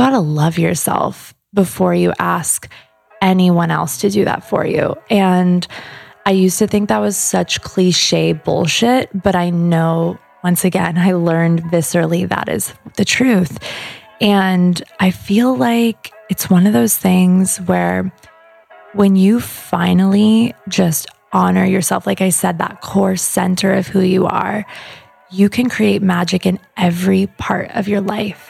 got to love yourself before you ask anyone else to do that for you. And I used to think that was such cliche bullshit, but I know once again, I learned viscerally that is the truth. And I feel like it's one of those things where when you finally just honor yourself, like I said, that core center of who you are, you can create magic in every part of your life.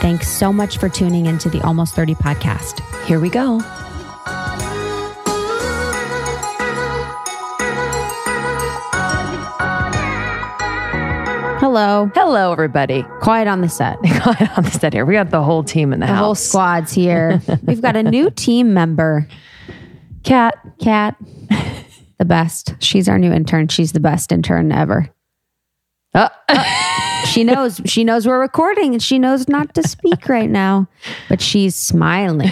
Thanks so much for tuning into the Almost 30 podcast. Here we go. Hello. Hello, everybody. Quiet on the set. Quiet on the set here. We got the whole team in the, the house. The whole squad's here. We've got a new team member. Cat. Cat. The best. She's our new intern. She's the best intern ever. Uh, she knows she knows we're recording and she knows not to speak right now, but she's smiling.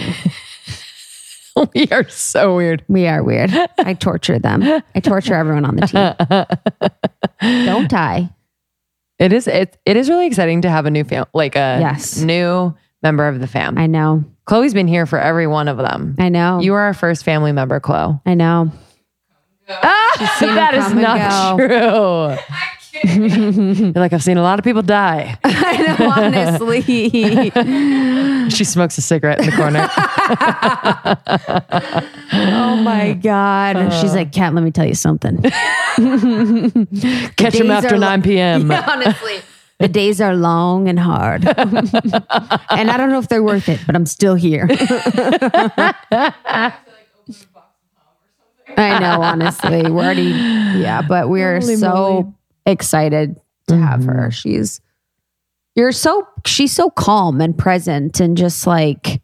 we are so weird. We are weird. I torture them. I torture everyone on the team. Don't I? It is it it is really exciting to have a new fam like a yes. new member of the fam. I know. Chloe's been here for every one of them. I know. You are our first family member, Chloe. I know. Ah, that is not true. You're like, I've seen a lot of people die. I know, honestly. she smokes a cigarette in the corner. oh my God. Uh, She's like, Cat, let me tell you something. Catch him after 9 p.m. Yeah, honestly. The days are long and hard. and I don't know if they're worth it, but I'm still here. I know, honestly. We're already, yeah, but we're Holy so moly excited to mm-hmm. have her. Mm-hmm. She's you're so she's so calm and present and just like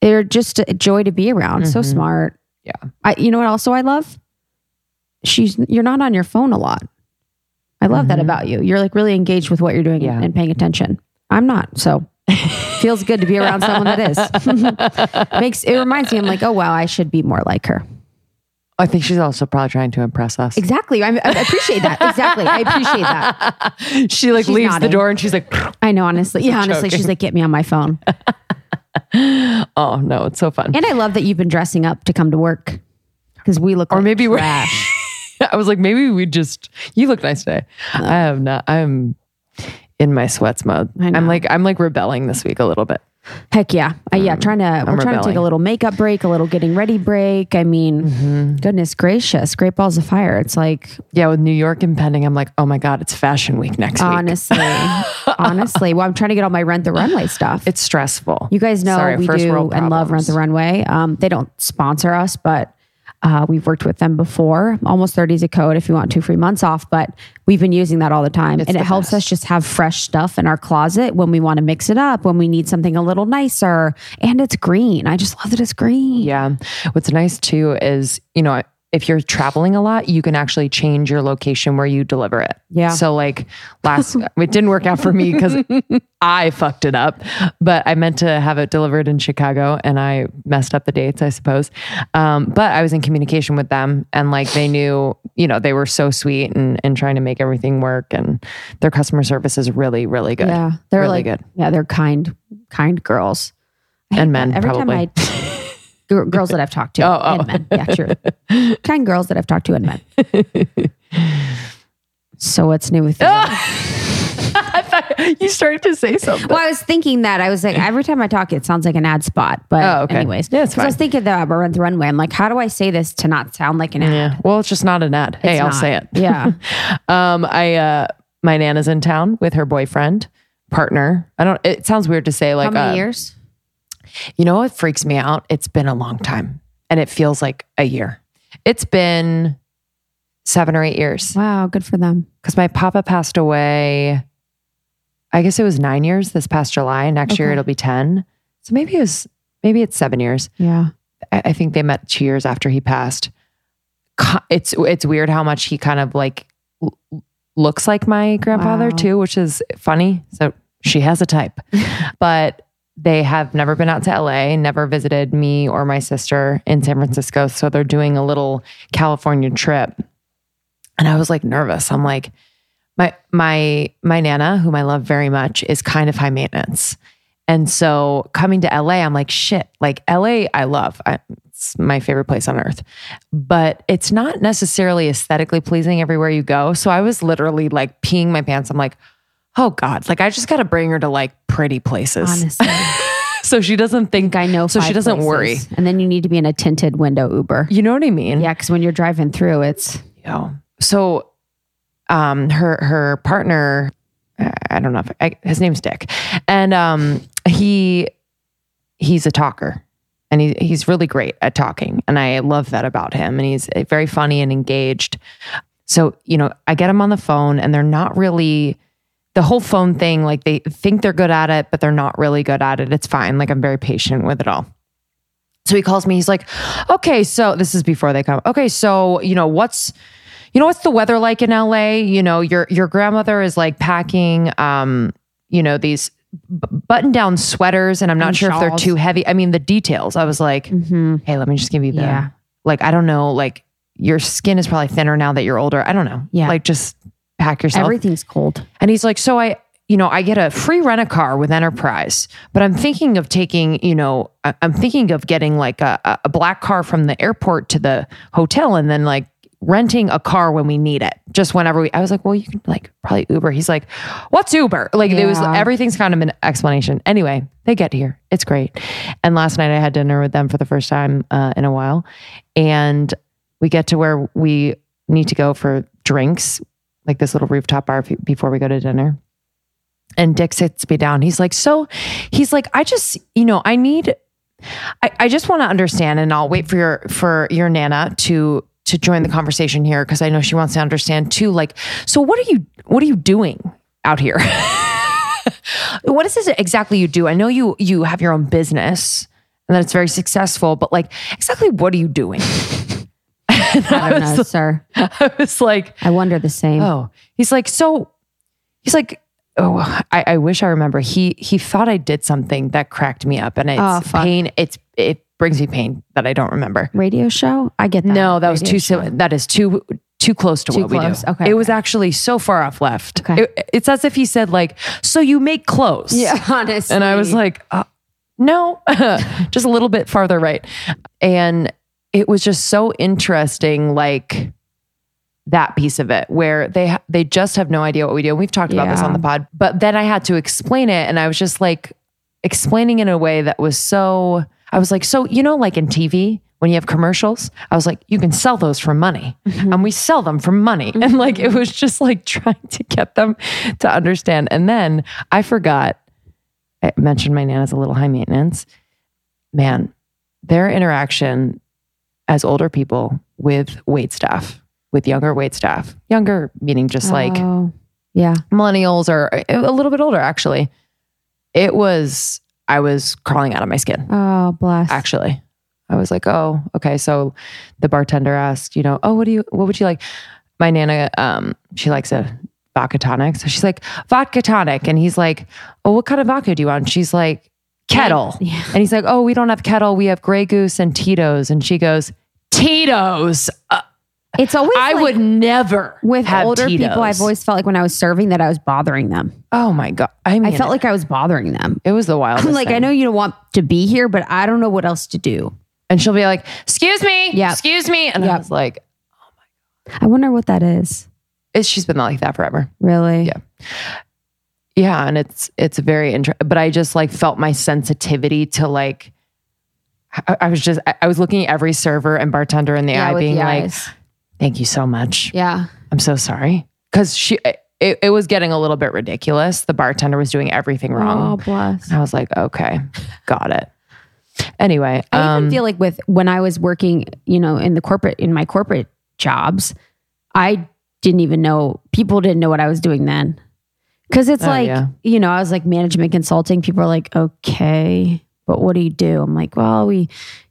they're just a joy to be around. Mm-hmm. So smart. Yeah. I you know what also I love? She's you're not on your phone a lot. I love mm-hmm. that about you. You're like really engaged with what you're doing yeah. and paying attention. I'm not. So feels good to be around someone that is. Makes it reminds me I'm like, "Oh wow, I should be more like her." I think she's also probably trying to impress us. Exactly. I, I appreciate that. Exactly. I appreciate that. she like she's leaves nodding. the door and she's like, I know, honestly. Yeah, honestly. She's like, get me on my phone. oh, no, it's so fun. And I love that you've been dressing up to come to work because we look or like maybe trash. we're. I was like, maybe we just, you look nice today. I have not, I'm in my sweats mode. I'm like, I'm like rebelling this week a little bit. Heck yeah. Uh, yeah. Trying to, I'm we're trying to take a little makeup break, a little getting ready break. I mean, mm-hmm. goodness gracious, great balls of fire. It's like, yeah, with New York impending, I'm like, oh my God, it's fashion week next honestly, week. Honestly, honestly. Well, I'm trying to get all my Rent the Runway stuff. It's stressful. You guys know Sorry, we do and love Rent the Runway. Um, they don't sponsor us, but uh, we've worked with them before. Almost 30 is a code if you want two free months off, but we've been using that all the time. It's and it helps us just have fresh stuff in our closet when we want to mix it up, when we need something a little nicer. And it's green. I just love that it's green. Yeah. What's nice too is, you know, if you're traveling a lot, you can actually change your location where you deliver it. Yeah. So like last, it didn't work out for me because I fucked it up, but I meant to have it delivered in Chicago and I messed up the dates, I suppose. Um, but I was in communication with them and like they knew, you know, they were so sweet and, and trying to make everything work and their customer service is really, really good. Yeah. They're really like, good. Yeah. They're kind, kind girls. And men. Every probably. time I girls that I've talked to oh, oh. and men. Yeah, true. kind girls that I've talked to and men. so what's new with you? I thought you started to say something. Well, I was thinking that I was like, every time I talk, it sounds like an ad spot. But oh, okay. anyways, yeah, it's fine. I was thinking that about Rent the Runway. I'm like, how do I say this to not sound like an ad? Yeah. Well, it's just not an ad. Hey, I'll say it. Yeah. um, I uh, my nana's in town with her boyfriend, partner. I don't, it sounds weird to say like, How many uh, years? You know what freaks me out? It's been a long time and it feels like a year. It's been seven or eight years. Wow, good for them. Because my papa passed away, I guess it was nine years this past July. Next okay. year it'll be 10. So maybe it was, maybe it's seven years. Yeah. I, I think they met two years after he passed. It's, it's weird how much he kind of like looks like my grandfather wow. too, which is funny. So she has a type. but they have never been out to LA, never visited me or my sister in San Francisco. So they're doing a little California trip. And I was like nervous. I'm like, my my my nana, whom I love very much, is kind of high maintenance. And so coming to LA, I'm like, shit, like LA, I love. I, it's my favorite place on earth, but it's not necessarily aesthetically pleasing everywhere you go. So I was literally like peeing my pants. I'm like, oh God, like I just got to bring her to like pretty places. Honestly. so she doesn't think I know. So she doesn't places. worry. And then you need to be in a tinted window Uber. You know what I mean? Yeah, because when you're driving through, it's yeah. So, um, her her partner, I don't know if I, his name's Dick, and um, he he's a talker. And he, he's really great at talking. And I love that about him. And he's very funny and engaged. So, you know, I get him on the phone and they're not really the whole phone thing, like they think they're good at it, but they're not really good at it. It's fine. Like I'm very patient with it all. So he calls me. He's like, okay, so this is before they come. Okay, so you know what's, you know what's the weather like in LA? You know your your grandmother is like packing, um, you know these button down sweaters, and I'm not and sure shawls. if they're too heavy. I mean the details. I was like, mm-hmm. hey, let me just give you the, yeah. like I don't know, like your skin is probably thinner now that you're older. I don't know. Yeah, like just pack yourself. Everything's cold. And he's like, so I, you know, I get a free rent a car with Enterprise, but I'm thinking of taking, you know, I'm thinking of getting like a, a black car from the airport to the hotel and then like renting a car when we need it, just whenever we. I was like, well, you can like probably Uber. He's like, what's Uber? Like yeah. it was everything's kind of an explanation. Anyway, they get here. It's great. And last night I had dinner with them for the first time uh, in a while, and we get to where we need to go for drinks like this little rooftop bar before we go to dinner. And Dick sits me down. He's like, so he's like, I just, you know, I need, I, I just want to understand, and I'll wait for your for your nana to to join the conversation here because I know she wants to understand too. Like, so what are you what are you doing out here? what is this exactly you do? I know you you have your own business and that it's very successful, but like exactly what are you doing? I don't know, sir. I was like, I wonder the same. Oh, he's like, so he's like, oh, I, I wish I remember. He he thought I did something that cracked me up, and it's oh, pain. It's it brings me pain that I don't remember. Radio show? I get that. No, that Radio was too. Show. That is too too close to too what close. we do. Okay, it okay. was actually so far off left. Okay. It, it's as if he said like, "So you make clothes?" Yeah, honestly. And I was like, uh, "No, just a little bit farther right." And it was just so interesting, like that piece of it where they they just have no idea what we do. And we've talked about yeah. this on the pod, but then I had to explain it, and I was just like explaining in a way that was so. I was like, so you know, like in TV when you have commercials, I was like, you can sell those for money, mm-hmm. and we sell them for money, mm-hmm. and like it was just like trying to get them to understand. And then I forgot. I mentioned my nana's a little high maintenance. Man, their interaction as older people with wait staff, with younger wait staff. Younger meaning just oh, like yeah, millennials or a little bit older actually. It was I was crawling out of my skin. Oh, bless. Actually. I was like, "Oh, okay." So the bartender asked, you know, "Oh, what do you what would you like?" My nana um she likes a vodka tonic. So she's like, "Vodka tonic." And he's like, "Oh, what kind of vodka do you want?" And she's like, kettle. Yeah. And he's like, Oh, we don't have kettle. We have Grey Goose and Tito's. And she goes, Tito's. Uh, it's always I like would never with older Tito's. people. I've always felt like when I was serving that I was bothering them. Oh my god! I mean, I felt like I was bothering them. It was the wildest. I'm like, thing. I know you don't want to be here, but I don't know what else to do. And she'll be like, "Excuse me, yeah, excuse me," and yep. I was like, "Oh my god!" I wonder what that is. It's, she's been like that forever. Really? Yeah. Yeah, and it's it's very interesting. But I just like felt my sensitivity to like I, I was just, I was looking at every server and bartender in the yeah, eye, being the like, eyes. "Thank you so much. Yeah, I'm so sorry." Because she, it, it was getting a little bit ridiculous. The bartender was doing everything wrong. Oh, bless. I was like, okay, got it. Anyway, I um, even feel like with when I was working, you know, in the corporate in my corporate jobs, I didn't even know people didn't know what I was doing then. Cause it's Oh, like, yeah. you know, I was like management consulting. People are like, okay, but what do you do? I'm like, well, we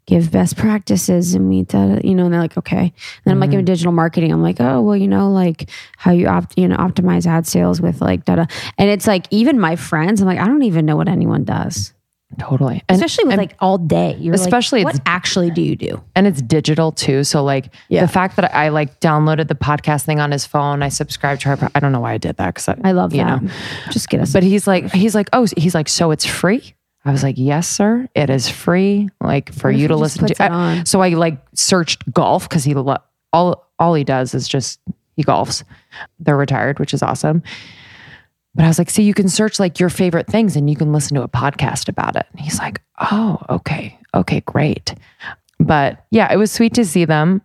give best practices and we, da, da," you know, and they're like, okay. And then I'm like Mm-hmm. in digital marketing. I'm like, oh, well, you know, like how you opt, you know, optimize ad sales with like, da, da. And it's like, even my friends, I'm like, I don't even know what anyone does, totally. And, especially with like all day. You're like, Especially what it's- actually do you do? and it's digital too. So like Yeah. the fact that I like downloaded the podcast thing on his phone, I subscribed to her. I don't know why I did that because I, I love you that. know. Just get us. But he's like, he's like, oh, he's like, so it's free. I was like, yes, sir, it is free. Like for you to listen to. I- so I like searched golf because he lo- all all he does is just he golfs. They're retired, which is awesome. But I was like, see, you can search like your favorite things and you can listen to a podcast about it. And he's like, oh, okay, okay, great. But yeah, it was sweet to see them.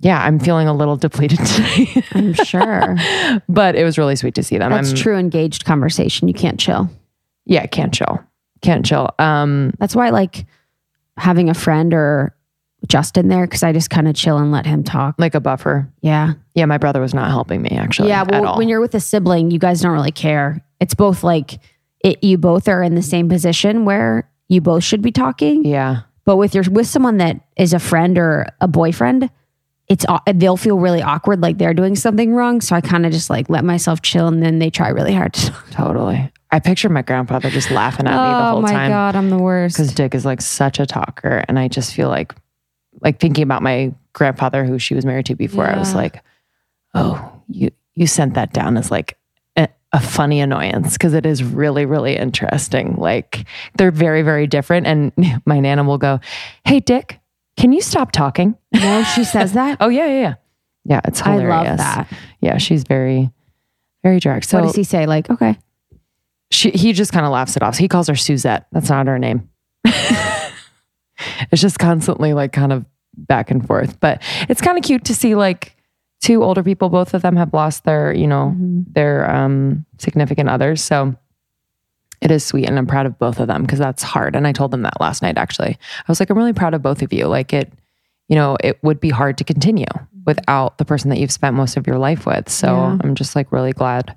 Yeah, I'm feeling a little depleted today, I'm sure but it was really sweet to see them. that's I'm, true engaged conversation. You can't chill. Yeah, can't chill. Can't chill. Um, That's why I like having a friend or Justin there because I just kind of chill and let him talk. like a buffer. Yeah. Yeah, my brother was not helping me actually. yeah. at Well, all. when you're with a sibling, you guys don't really care. It's both like it, you both are in the same position where you both should be talking. yeah, But with your with someone that is a friend or a boyfriend, it's au- they'll feel really awkward, like they're doing something wrong. So I kind of just like let myself chill, and then they try really hard to. totally. I picture my grandfather just laughing at me the oh whole time. oh my god, I'm the worst. because Dick is like such a talker, and I just feel like, like thinking about my grandfather who she was married to before. I was like, oh, you you sent that down as like a, a funny annoyance because it is really really interesting. Like they're very very different, and my nana will go, "Hey Dick, can you stop talking?" No, she says that. Oh yeah, yeah, yeah. Yeah, it's I hilarious. love that. Yeah, she's very, very direct. So what does he say? Like, okay, she, he just kind of laughs it off. He calls her Suzette. That's not her name. it's just constantly like kind of back and forth. But it's kind of cute to see like two older people. Both of them have lost their, you know, their um, significant others. So it is sweet, and I'm proud of both of them because that's hard. And I told them that last night. Actually, I was like, I'm really proud of both of you. Like it, you know, it would be hard to continue without the person that you've spent most of your life with. So Yeah. I'm just like really glad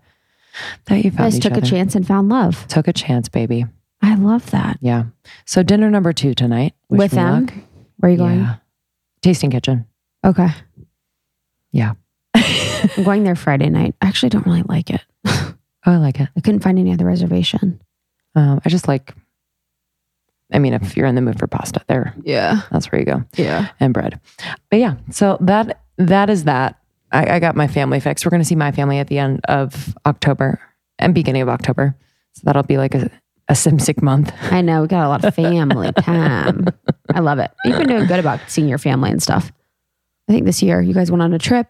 that you found guys each took other. a chance and found love. Took a chance, baby. I love that. Yeah. So dinner number two tonight. Wish With them? luck. Where are you going? Yeah. Tasting kitchen. Okay, Yeah. I'm going there Friday night. I actually don't really like it. Oh, I like it. I couldn't find any other reservation. Um, I just like. I mean, if you're in the mood for pasta, there, Yeah, that's where you go, yeah. and bread. But yeah, so that that is that. I, I got my family fixed. We're going to see my family at the end of October and beginning of October. So that'll be like a, a Simcik month. I know we got a lot of family time. I love it. You've been doing good about seeing your family and stuff. I think this year you guys went on a trip.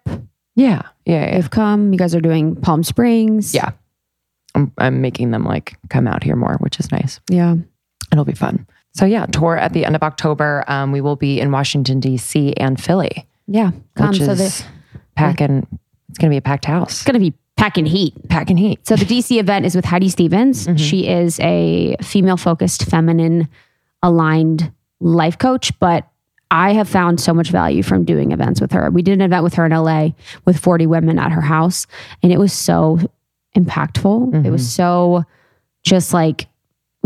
Yeah, yeah, yeah. They've come. You guys are doing Palm Springs. Yeah. I'm, I'm making them like come out here more, which is nice. yeah. It'll be fun. So yeah, tour at the end of October. Um, we will be in Washington D.C. and Philly, Yeah, come. which So is the, packing. It's going to be a packed house. it's going to be packing heat. Packing heat. So the DC event is with Heidi Stevens. Mm-hmm. She is a female focused, feminine aligned life coach, but I have found so much value from doing events with her. We did an event with her in LA with 40 women at her house, and it was so impactful. It Mm-hmm. was so just like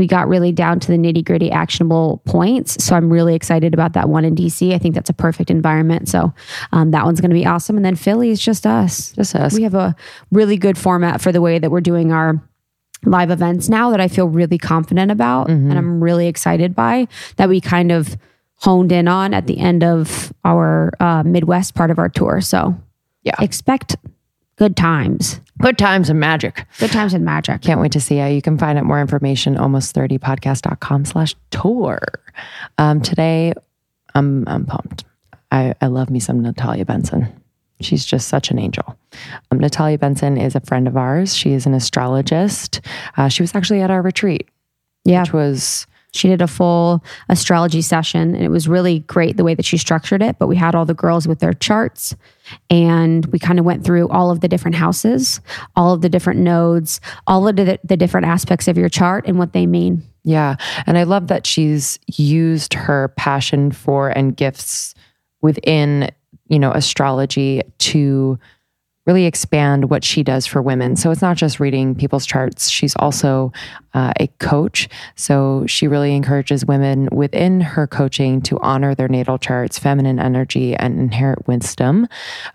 we got really down to the nitty gritty actionable points. So I'm really excited about that one in DC. I think that's a perfect environment. So um, that one's going to be awesome. And then Philly is just us. Just us. We have a really good format for the way that we're doing our live events now that I feel really confident about and I'm really excited by that we kind of honed in on at the end of our uh, Midwest part of our tour. So Yeah. expect good times, Good times and magic. good times and magic. Can't wait to see you. You can find out more information, almost30podcast.com slash tour. Um, today, I'm, I'm pumped. I, I love me some Natalia Benson. She's just such an angel. Um, Natalia Benson is a friend of ours. She is an astrologist. Uh, she was actually at our retreat, Yeah. which was She did a full astrology session and it was really great the way that she structured it. But we had all the girls with their charts and we kind of went through all of the different houses, all of the different nodes, all of the, the different aspects of your chart and what they mean. Yeah. And I love that she's used her passion for and gifts within, you know, astrology to really expand what she does for women. So it's not just reading people's charts, she's also uh, a coach. So she really encourages women within her coaching to honor their natal charts, feminine energy, and inherent wisdom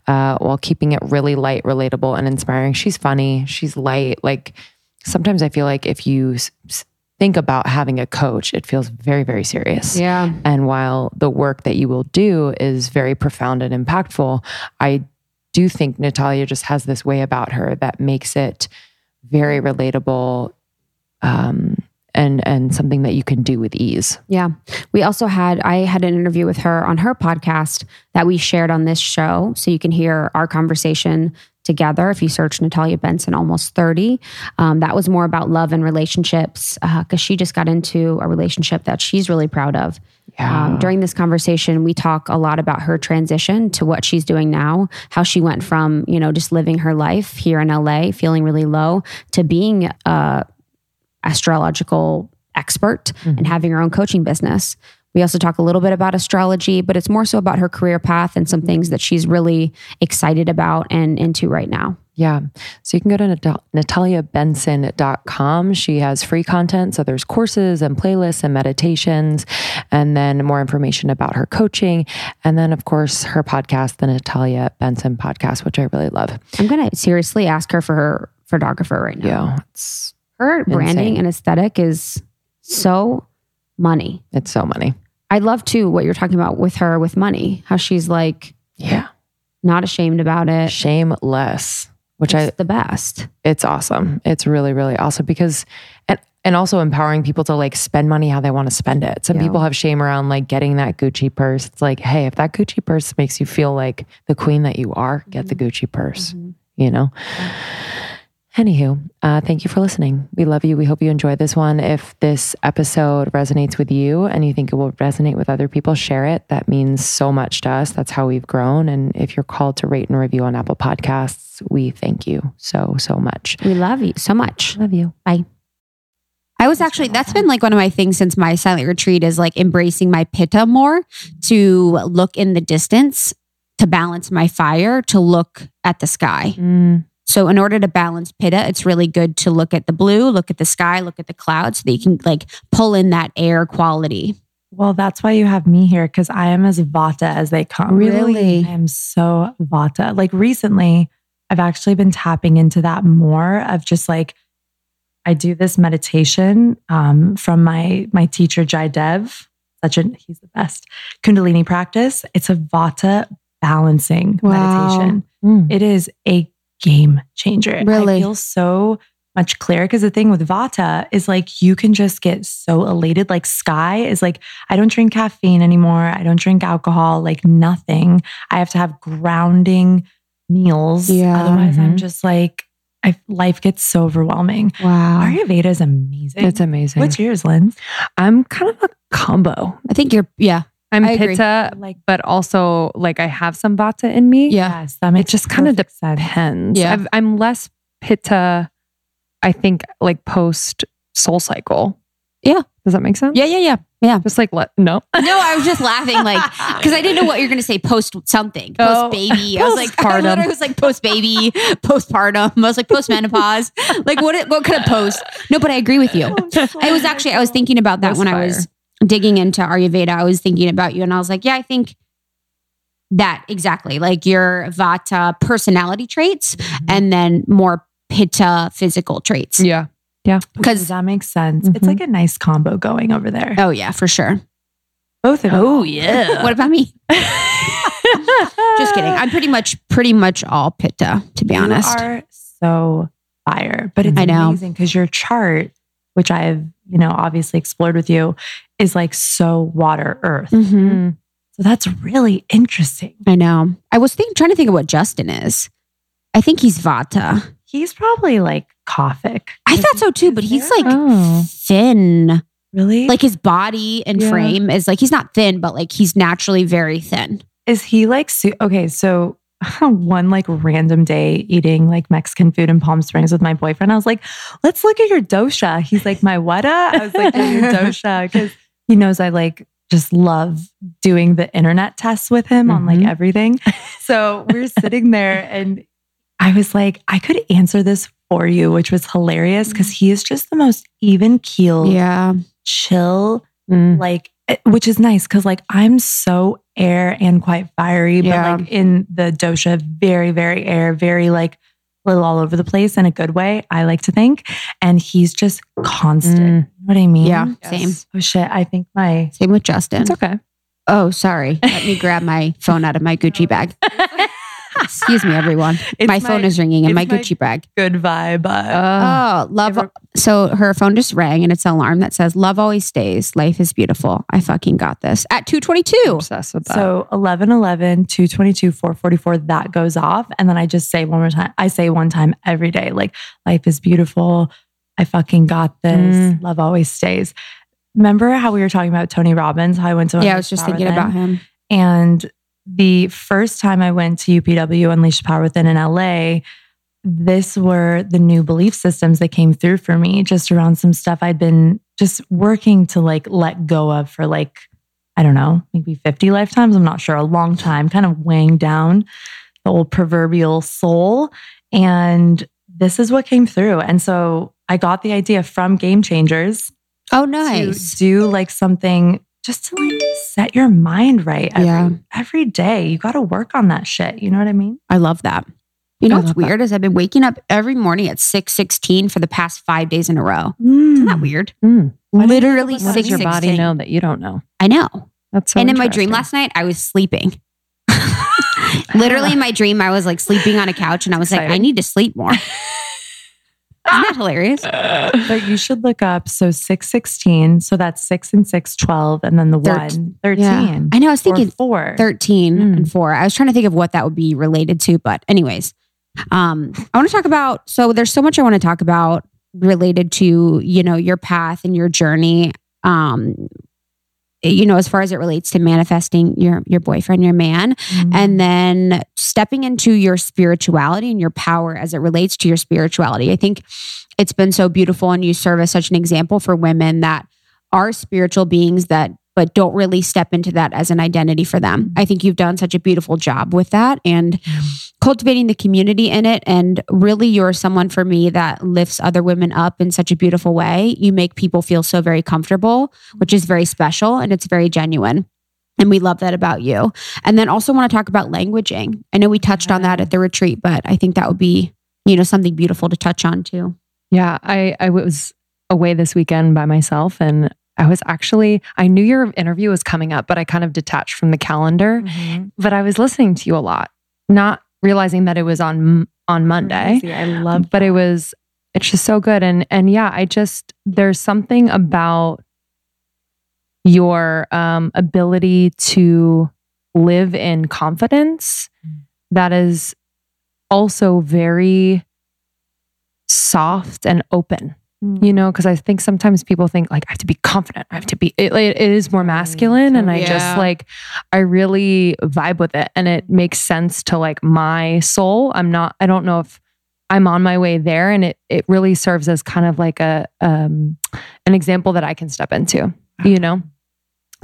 uh, while keeping it really light, relatable, and inspiring. She's funny, she's light. Like sometimes I feel like if you think about having a coach, it feels very, very serious. Yeah. And while the work that you will do is very profound and impactful, I do think Natalia just has this way about her that makes it very relatable um, and and something that you can do with ease. Yeah. We also had I had an interview with her on her podcast that we shared on this show so you can hear our conversation together if you search Natalia Benson almost 30. Um, that was more about love and relationships because uh, she just got into a relationship that she's really proud of. Yeah. Um, during this conversation, we talk a lot about her transition to what she's doing now, how she went from, you know, just living her life here in LA, feeling really low, to being a astrological expert mm-hmm. and having her own coaching business. We also talk a little bit about astrology, but it's more so about her career path and some things that she's really excited about and into right now. Yeah. So you can go to Nat- nataliabenson.com. She has free content. So there's courses and playlists and meditations, and then more information about her coaching. And then, of course, her podcast, the Natalia Benson podcast, which I really love. I'm going to seriously ask her for her photographer right now. Yeah. It's her branding and aesthetic is so money. It's so money. I love too what you're talking about with her with money, how she's like, yeah, not ashamed about it. Shameless which it's I the best. It's awesome. It's really really awesome because and and also empowering people to like spend money how they want to spend it. Some yeah. people have shame around like getting that Gucci purse. It's like, hey, if that Gucci purse makes you feel like the queen that you are, get mm-hmm. the Gucci purse. Mm-hmm. You know. Yeah. Anywho, uh, thank you for listening. We love you. We hope you enjoyed this one. If this episode resonates with you and you think it will resonate with other people, share it. That means so much to us. That's how we've grown. And if you're called to rate and review on Apple Podcasts, we thank you so, so much. We love you so much. Love you. Bye. I was actually, that's been like one of my things since my silent retreat is like embracing my pitta more to look in the distance, to balance my fire, to look at the sky. Mm. So in order to balance pitta, it's really good to look at the blue, look at the sky, look at the clouds so that you can like pull in that air quality. Well, that's why you have me here because I am as Vata as they come. Really? I am so Vata. Like recently, I've actually been tapping into that more of just like I do this meditation um, from my my teacher Jai Dev. Such a he's the best Kundalini practice. It's a Vata balancing wow. meditation. Mm. It is a game changer. Really? I feel so much clearer because the thing with Vata is like you can just get so elated. Like Sky is like, I don't drink caffeine anymore. I don't drink alcohol, like nothing. I have to have grounding meals. Yeah. Otherwise, mm-hmm. I'm just like, I, life gets so overwhelming. Wow. Ayurveda is amazing. It's amazing. What's yours, Lynn? I'm kind of a combo. I think you're, yeah. I'm I pitta, like, but also like I have some vata in me. Yes, that makes it just kind of depends. Yeah, i am less pitta. I think like post soul cycle. Yeah, does that make sense? Yeah, yeah, yeah, yeah. Just like let no, no. I was just laughing like because I didn't know what you're gonna say post something oh. post oh, baby. I was like, I was like post baby, postpartum. I was like post menopause. like what? What could a post? No, but I agree with you. Oh, I was actually I was thinking about that when fire. I was digging into Ayurveda, I was thinking about you and I was like, yeah, I think that exactly like your Vata personality traits mm-hmm. and then more Pitta physical traits. Yeah. Yeah. Because that makes sense. Mm-hmm. It's like a nice combo going over there. Oh, yeah, for sure. Both of Oh, yeah. what about me? Just kidding. I'm pretty much, pretty much all Pitta, to be you honest. are so fire, but it's I know. amazing because your chart, which I've, you know, obviously explored with you, is like so water earth. Mm-hmm. Mm. So that's really interesting. I know. I was think, trying to think of what Justin is. I think he's Vata. He's probably like Kaphic. I thought so too, but he's like oh. thin. Really? Like his body and yeah. frame is like he's not thin, but like he's naturally very thin. Is he like su- okay? So one like random day eating like Mexican food in Palm Springs with my boyfriend, I was like, "Let's look at your dosha." He's like, "My what?" I was like, "Your dosha," because he knows I like just love doing the internet tests with him mm-hmm. on like mm-hmm. everything. So we're sitting there and I was like, I could answer this for you, which was hilarious because he is just the most even keeled, yeah, chill, mm. like, which is nice because like I'm so air and quite fiery, but yeah. like in the dosha, very, very air, very like little all over the place in a good way, I like to think. And he's just constant. Mm. You know what I mean? Yeah, yes. same. Oh shit. I think my same with Justin. It's okay. Oh, sorry. Let me grab my phone out of my Gucci bag. Excuse me, everyone. My, my, phone is ringing in my, my Gucci bag. Good vibe. Uh, oh, love. Ever- so her phone just rang and it's an alarm that says, Love always stays. Life is beautiful. I fucking got this at 222. Obsessed with that. So 11 11, 222, 444, that goes off. And then I just say one more time. I say one time every day, like, life is beautiful. I fucking got this. Mm. Love always stays. Remember how we were talking about Tony Robbins? How I went to yeah, I was just thinking about him. And the first time I went to UPW Unleash Power Within in LA, this were the new belief systems that came through for me just around some stuff I'd been just working to like let go of for like, I don't know, maybe 50 lifetimes. I'm not sure, a long time, kind of weighing down the old proverbial soul. And this is what came through. And so I got the idea from Game Changers. Oh, nice. Do like something just to like set your mind right every, yeah. every day. You got to work on that shit. You know what I mean? I love that. You know what's weird that. is I've been waking up every morning at 6:16 for the past 5 days in a row. Mm. Isn't that weird? Mm. Literally what 6 does your body know that you don't know? I know. That's so And in my dream last night I was sleeping. Literally in my dream I was like sleeping on a couch and I was Excited. like I need to sleep more. Isn't that hilarious? but you should look up. So 616. So that's six and six, 12. And then the one, 13. Yeah. I know. I was thinking four. 13 mm. and four. I was trying to think of what that would be related to. But, anyways, um, I want to talk about. So there's so much I want to talk about related to, you know, your path and your journey. Um, you know as far as it relates to manifesting your your boyfriend your man mm-hmm. and then stepping into your spirituality and your power as it relates to your spirituality i think it's been so beautiful and you serve as such an example for women that are spiritual beings that but don't really step into that as an identity for them. I think you've done such a beautiful job with that and cultivating the community in it. And really, you're someone for me that lifts other women up in such a beautiful way. You make people feel so very comfortable, which is very special and it's very genuine. And we love that about you. And then also want to talk about languaging. I know we touched on that at the retreat, but I think that would be, you know, something beautiful to touch on too. Yeah, I I was away this weekend by myself and I was actually, I knew your interview was coming up, but I kind of detached from the calendar. Mm-hmm. But I was listening to you a lot, not realizing that it was on on Monday. I love, but it was. It's just so good, and and yeah, I just there's something about your um, ability to live in confidence mm. that is also very soft and open you mm. know because i think sometimes people think like i have to be confident i have to be it, it is more masculine and i yeah. just like i really vibe with it and it makes sense to like my soul i'm not i don't know if i'm on my way there and it it really serves as kind of like a um an example that i can step into you know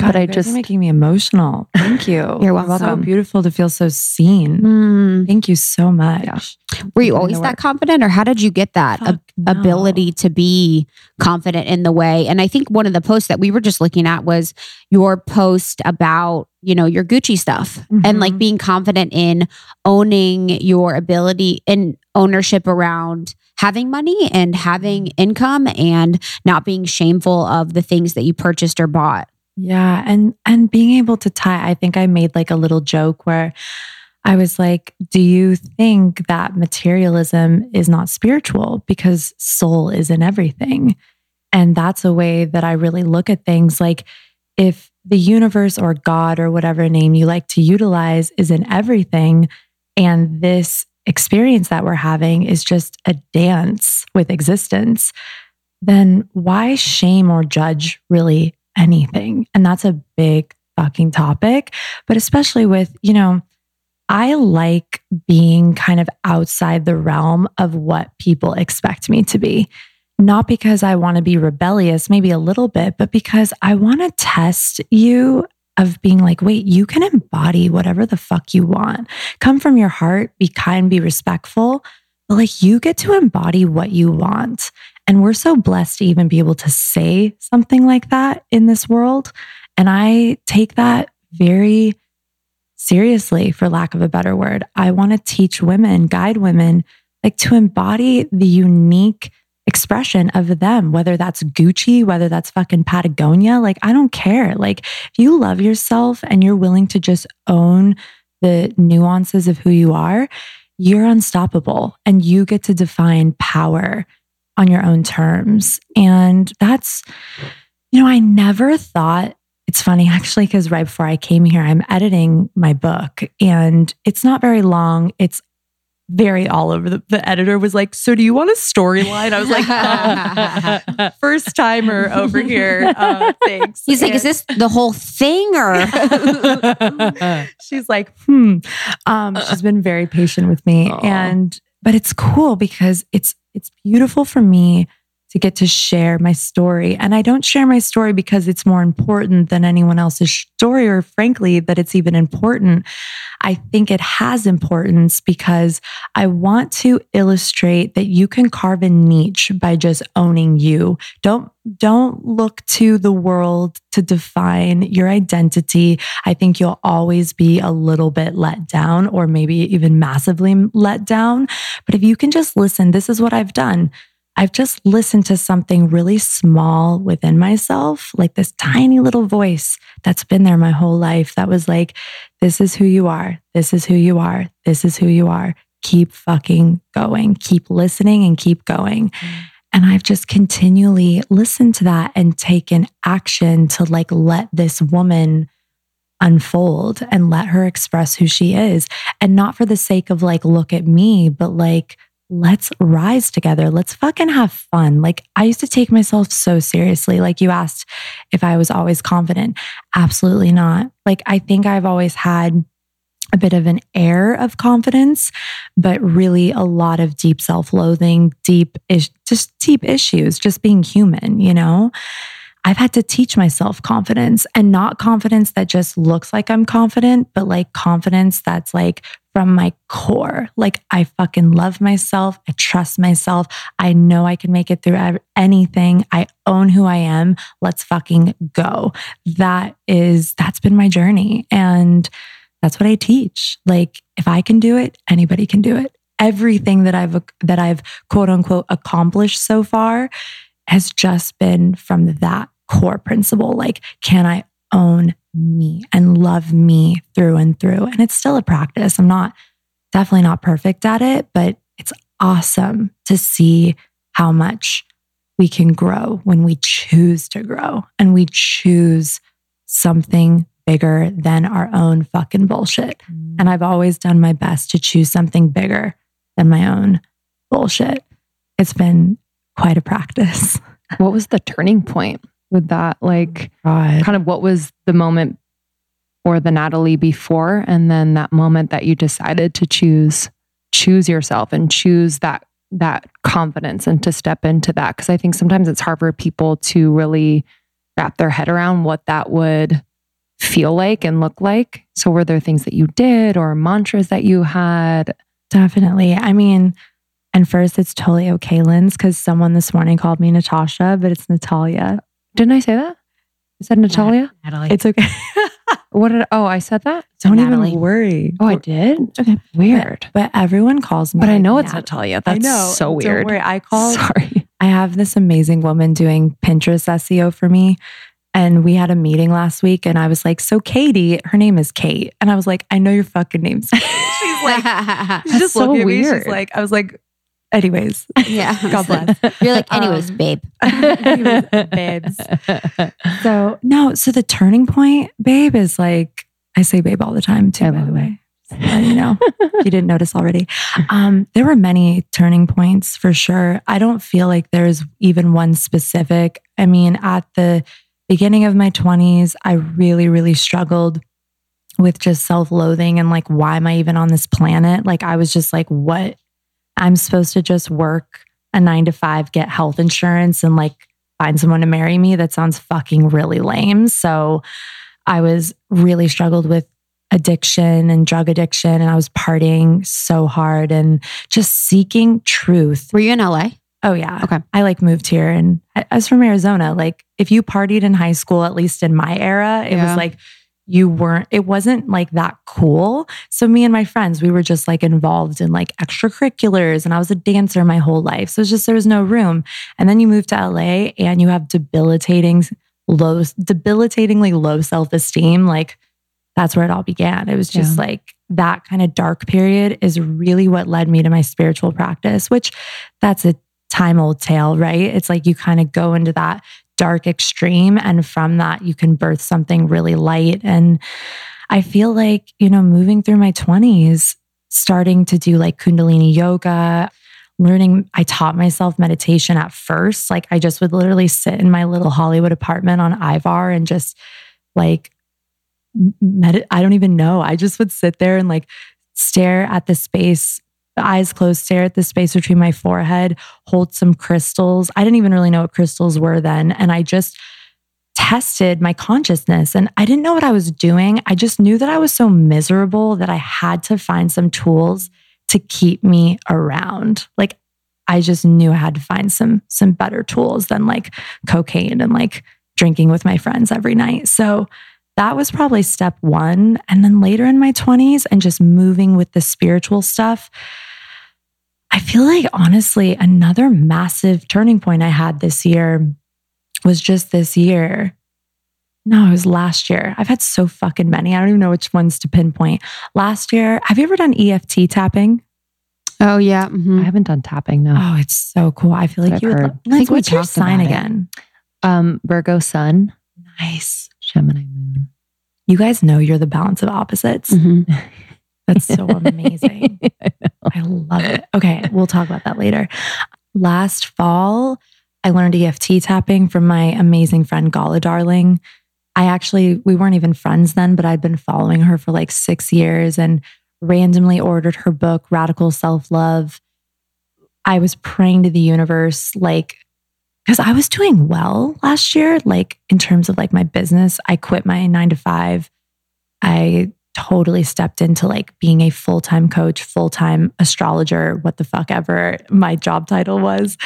God, but I just making me emotional. Thank you. You're welcome. So beautiful to feel so seen. Mm. Thank you so much. Yeah. Were you always that confident, or how did you get that Fuck, no. ability to be confident in the way? And I think one of the posts that we were just looking at was your post about you know your Gucci stuff mm-hmm. and like mm-hmm. being confident in owning your ability and ownership around having money and having income and not being shameful of the things that you purchased or bought. Yeah, and and being able to tie I think I made like a little joke where I was like, do you think that materialism is not spiritual because soul is in everything? And that's a way that I really look at things like if the universe or God or whatever name you like to utilize is in everything and this experience that we're having is just a dance with existence then why shame or judge really anything? And that's a big fucking topic. But especially with, you know, I like being kind of outside the realm of what people expect me to be. Not because I want to be rebellious, maybe a little bit, but because I want to test you of being like, wait, you can embody whatever the fuck you want. Come from your heart, be kind, be respectful, but like you get to embody what you want. And we're so blessed to even be able to say something like that in this world. And I take that very seriously, for lack of a better word. I want to teach women, guide women, like to embody the unique expression of them, whether that's Gucci, whether that's fucking Patagonia. Like, I don't care. Like, if you love yourself and you're willing to just own the nuances of who you are, you're unstoppable and you get to define power on your own terms. And that's, you know, I never thought it's funny actually, because right before I came here, I'm editing my book and it's not very long. It's very all over. The, the editor was like, So do you want a storyline? I was like, um, First timer over here. Uh, thanks. He's and, like, Is this the whole thing? Or she's like, Hmm. Um, she's been very patient with me. Aww. And, but it's cool because it's, it's beautiful for me to get to share my story. And I don't share my story because it's more important than anyone else's story, or frankly, that it's even important. I think it has importance because I want to illustrate that you can carve a niche by just owning you. Don't don't look to the world to define your identity. I think you'll always be a little bit let down or maybe even massively let down. But if you can just listen, this is what I've done. I've just listened to something really small within myself, like this tiny little voice that's been there my whole life that was like, this is who you are. This is who you are. This is who you are. Keep fucking going. Keep listening and keep going. Mm. And I've just continually listened to that and taken action to like let this woman unfold and let her express who she is. And not for the sake of like, look at me, but like, let's rise together. Let's fucking have fun. Like, I used to take myself so seriously. Like, you asked if I was always confident. Absolutely not. Like, I think I've always had a bit of an air of confidence, but really a lot of deep self loathing, deep, is- just deep issues, just being human, you know? I've had to teach myself confidence and not confidence that just looks like I'm confident, but like confidence that's like from my core. Like I fucking love myself. I trust myself. I know I can make it through anything. I own who I am. Let's fucking go. That is, that's been my journey. And that's what I teach. Like if I can do it, anybody can do it. Everything that I've, that I've quote unquote accomplished so far has just been from that core principle. Like, can I own me and love me through and through. And it's still a practice. I'm not definitely not perfect at it, but it's awesome to see how much we can grow when we choose to grow and we choose something bigger than our own fucking bullshit. Mm. And I've always done my best to choose something bigger than my own bullshit. It's been quite a practice. What was the turning point? With that? Like, God. kind of what was the moment for the Natalie before, and then that moment that you decided to choose choose yourself and choose that that confidence and to step into that because I think sometimes it's hard for people to really wrap their head around what that would feel like and look like. So were there things that you did or mantras that you had? Definitely. I mean, and first it's totally okay, Linz, because someone this morning called me Natasha, but it's Natalia. Didn't I say that? I said Natalia? Natalie. It's okay. what did oh I said that? Don't Natalie. even worry. Oh, I did? Okay. Weird. But, but everyone calls me. But I know it's Natalia. That's I know. so weird. Don't worry. I call sorry. I have this amazing woman doing Pinterest SEO for me. And we had a meeting last week and I was like, so Katie, her name is Kate. And I was like, I know your fucking name's Kate. She's like, she's just so looking at me. She's like, I was like, anyways. Yeah. God bless. You're like, anyways, um, babe. anyways, babes. So, no, so the turning point, babe, is like, I say babe all the time too, I by the way. you know, if you didn't notice already. Um, there were many turning points for sure. I don't feel like there's even one specific. I mean, at the beginning of my 20s, I really, really struggled with just self loathing and like, why am I even on this planet? Like, I was just like, what? I'm supposed to just work a nine to five, get health insurance, and like find someone to marry me. That sounds fucking really lame. So I was really struggled with addiction and drug addiction, and I was partying so hard and just seeking truth. Were you in LA? Oh, yeah. Okay. I like moved here and I was from Arizona. Like, if you partied in high school, at least in my era, it yeah. was like, you weren't, it wasn't like that cool. So, me and my friends, we were just like involved in like extracurriculars, and I was a dancer my whole life. So, it's just there was no room. And then you move to LA and you have debilitating, low, debilitatingly low self esteem. Like, that's where it all began. It was just yeah. like that kind of dark period is really what led me to my spiritual practice, which that's a time old tale, right? It's like you kind of go into that dark extreme. And from that, you can birth something really light. And I feel like, you know, moving through my 20s, starting to do like Kundalini yoga, learning, I taught myself meditation at first. Like I just would literally sit in my little Hollywood apartment on Ivar and just like, med- I don't even know. I just would sit there and like stare at the space the eyes closed, stare at the space between my forehead, hold some crystals. I didn't even really know what crystals were then. And I just tested my consciousness and I didn't know what I was doing. I just knew that I was so miserable that I had to find some tools to keep me around. Like I just knew I had to find some some better tools than like cocaine and like drinking with my friends every night. So that was probably step 1 and then later in my 20s and just moving with the spiritual stuff I feel like honestly, another massive turning point I had this year was just this year. No, it was last year. I've had so fucking many. I don't even know which ones to pinpoint. Last year, have you ever done EFT tapping? Oh yeah, mm-hmm. I haven't done tapping. No. Oh, it's so cool. I feel like I've you heard. would. Like, what's your sign again? Um, Virgo Sun. Nice. Gemini Moon. You guys know you're the balance of opposites. Mm-hmm. That's so amazing. I, I love it. Okay, we'll talk about that later. Last fall, I learned EFT tapping from my amazing friend Gala Darling. I actually, we weren't even friends then, but I'd been following her for like six years and randomly ordered her book, Radical Self Love. I was praying to the universe, like, because I was doing well last year, like in terms of like my business. I quit my nine to five. I totally stepped into like being a full time coach, full time astrologer, what the fuck ever my job title was,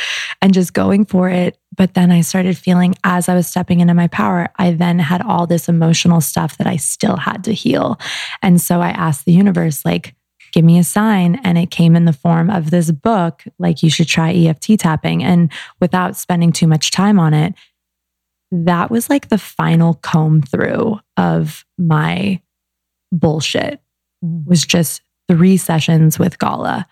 and just going for it. But then I started feeling as I was stepping into my power, I then had all this emotional stuff that I still had to heal. And so I asked the universe, like, give me a sign. And it came in the form of this book, like, you should try EFT tapping. And without spending too much time on it, that was like the final comb through of my bullshit mm. was just three sessions with Gala.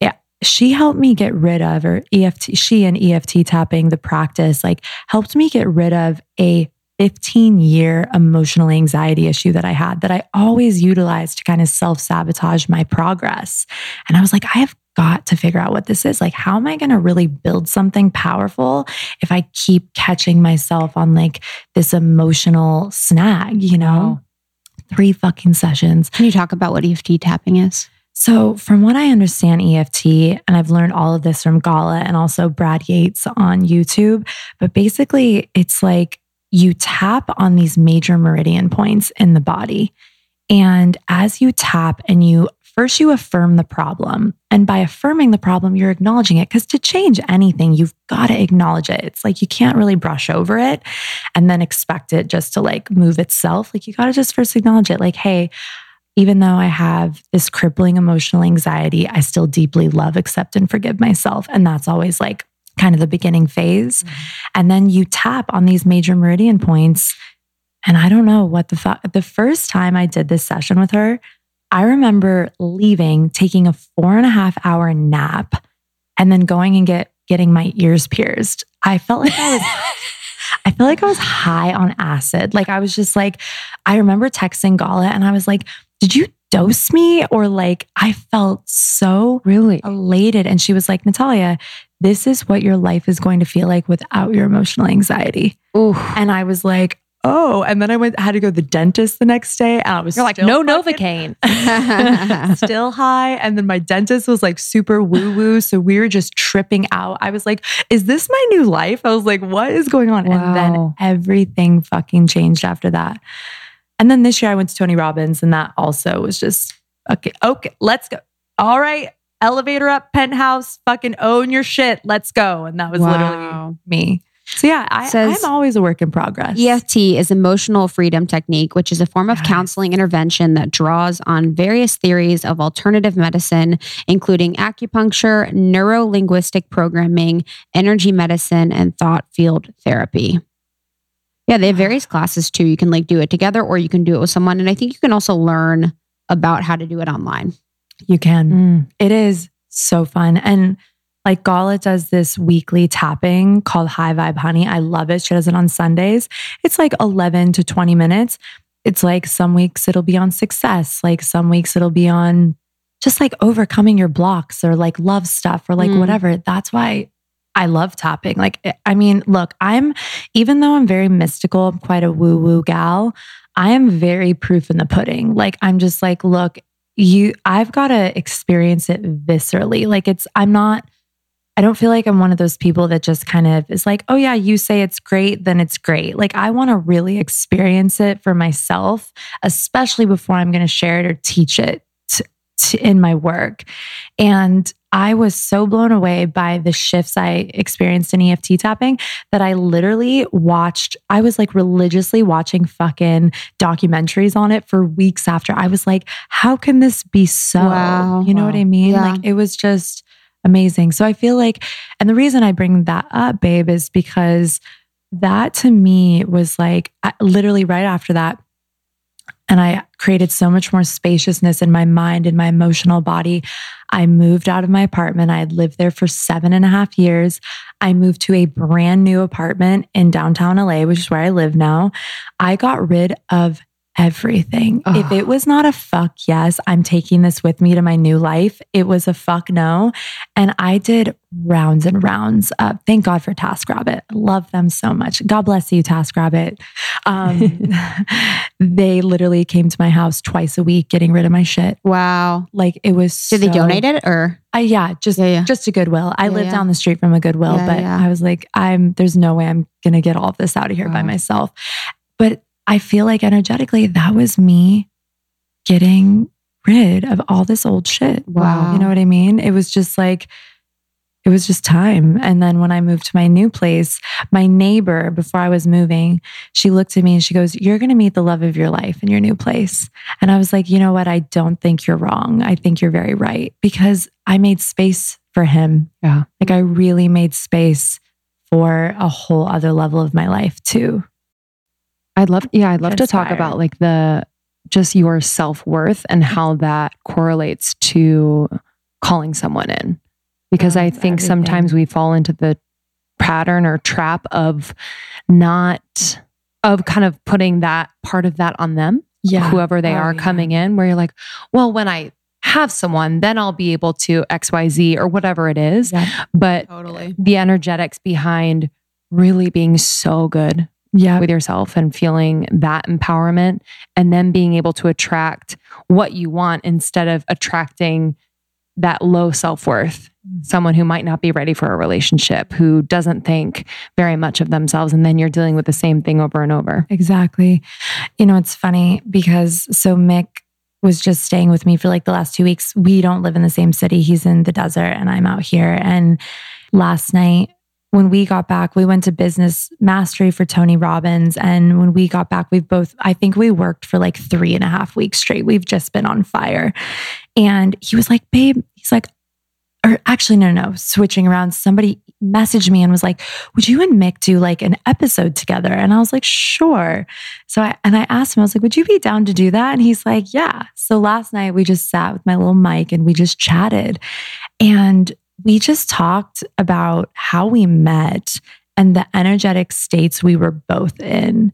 Yeah, she helped me get rid of, or EFT, she and EFT tapping, the practice, like helped me get rid of a 15 year emotional anxiety issue that I had that I always utilized to kind of self sabotage my progress. And I was like, I have got to figure out what this is. Like, how am I going to really build something powerful if I keep catching myself on like this emotional snag, you know? Wow three fucking sessions. Can you talk about what EFT tapping is? So, from what I understand, EFT, and I've learned all of this from Gala and also Brad Yates on YouTube, but basically, it's like you tap on these major meridian points in the body. And as you tap and you first you affirm the problem. And by affirming the problem, you're acknowledging it. Because to change anything, you've got to acknowledge it. It's like you can't really brush over it and then expect it just to like move itself. Like you got to just first acknowledge it. Like, hey, even though I have this crippling emotional anxiety, I still deeply love, accept, and forgive myself. And that's always like kind of the beginning phase. Mm-hmm. And then you tap on these major meridian points. And I don't know what the fuck, the first time I did this session with her, I remember leaving, taking a four and a half hour nap, and then going and get getting my ears pierced. I felt like I was I felt like I was high on acid. Like I was just like, I remember texting Gala and I was like, Did you dose me? Or like, I felt so really elated. And she was like, Natalia, this is what your life is going to feel like without your emotional anxiety. Ooh. And I was like, oh. And then I went had to go to the dentist the next day. And I was You're like, no Novocaine. still high. And then my dentist was like super woo-woo. So we were just tripping out. I was like, is this my new life? I was like, what is going on? Wow. And then everything fucking changed after that. And then this year I went to Tony Robbins, and that also was just okay, okay, let's go. All right, elevator up, penthouse, fucking own your shit. Let's go. And that was wow. literally me. So yeah, I, Says, I'm always a work in progress. EFT is emotional freedom technique, which is a form of counseling intervention that draws on various theories of alternative medicine, including acupuncture, neuro linguistic programming, energy medicine, and thought field therapy. Yeah, they have various classes too. You can like do it together or you can do it with someone. And I think you can also learn about how to do it online. You can. Mm. It is so fun. And like Gala does this weekly tapping called High Vibe Honey. I love it. She does it on Sundays. It's like 11 to 20 minutes. It's like some weeks it'll be on success, like some weeks it'll be on just like overcoming your blocks or like love stuff or like mm. whatever. That's why I love tapping. Like, eh, I mean, look, I'm, even though I'm very mystical, I'm quite a woo woo gal, I am very proof in the pudding. Like, I'm just like, look, you, I've got to experience it viscerally. Like, it's, I'm not, I don't feel like I'm one of those people that just kind of is like, oh, yeah, you say it's great, then it's great. Like, I want to really experience it for myself, especially before I'm going to share it or teach it to, in my work. And I was so blown away by the shifts I experienced in EFT tapping that I literally watched, I was like religiously watching fucking documentaries on it for weeks after. I was like, how can this be so? Wow, you know wow. what I mean? Yeah. Like it was just amazing. So I feel like, and the reason I bring that up, babe, is because that to me was like literally right after that, and I created so much more spaciousness in my mind and my emotional body. I moved out of my apartment. I had lived there for seven and a half years. I moved to a brand new apartment in downtown LA, which is where I live now. I got rid of everything. Oh. If it was not a fuck yes, I'm taking this with me to my new life, it was a fuck no. And I did rounds and rounds. Uh, thank God for TaskRabbit. Love them so much. God bless you, TaskRabbit. Um, they literally came to my house twice a week getting rid of my shit. Wow. Like it was. Did so, they donate it or? Uh, yeah, just yeah, yeah. just a Goodwill. I yeah, live down the street from a Goodwill, but I was like, I'm. There's no way I'm gonna get all of this out of here wow. by myself. I feel like energetically, that was me getting rid of all this old shit. Wow. You know what I mean? It was just like, it was just time. And then when I moved to my new place, my neighbor, before I was moving, she looked at me and she goes, You're going to meet the love of your life in your new place. And I was like, You know what? I don't think you're wrong. I think you're very right because I made space for him. Yeah. Like I really made space for a whole other level of my life too. I'd love, yeah, I'd love to talk about like the just your self worth and how that correlates to calling someone in. Because I think everything. sometimes we fall into the pattern or trap of not, of kind of putting that part of that on them, yeah. whoever they oh, are yeah. coming in, where you're like, well, when I have someone, then I'll be able to XYZ or whatever it is. Yeah, but totally. the energetics behind really being so good yeah. with yourself and feeling that empowerment and then being able to attract what you want instead of attracting that low self-worth mm. someone who might not be ready for a relationship who doesn't think very much of themselves and then you're dealing with the same thing over and over. Exactly. You know it's funny because so Mick was just staying with me for like the last two weeks. We don't live in the same city. He's in the desert and i'm out here. And last night when we got back, we went to business mastery for Tony Robbins. And when we got back, we've both, I think we worked for like three and a half weeks straight. We've just been on fire. And he was like, babe, he's like, or actually, no, no, switching around. Somebody messaged me and was like, would you and Mick do like an episode together? And I was like, sure. So I, and I asked him, I was like, would you be down to do that? And he's like, yeah. So last night we just sat with my little mic and we just chatted. And we just talked about how we met and the energetic states we were both in.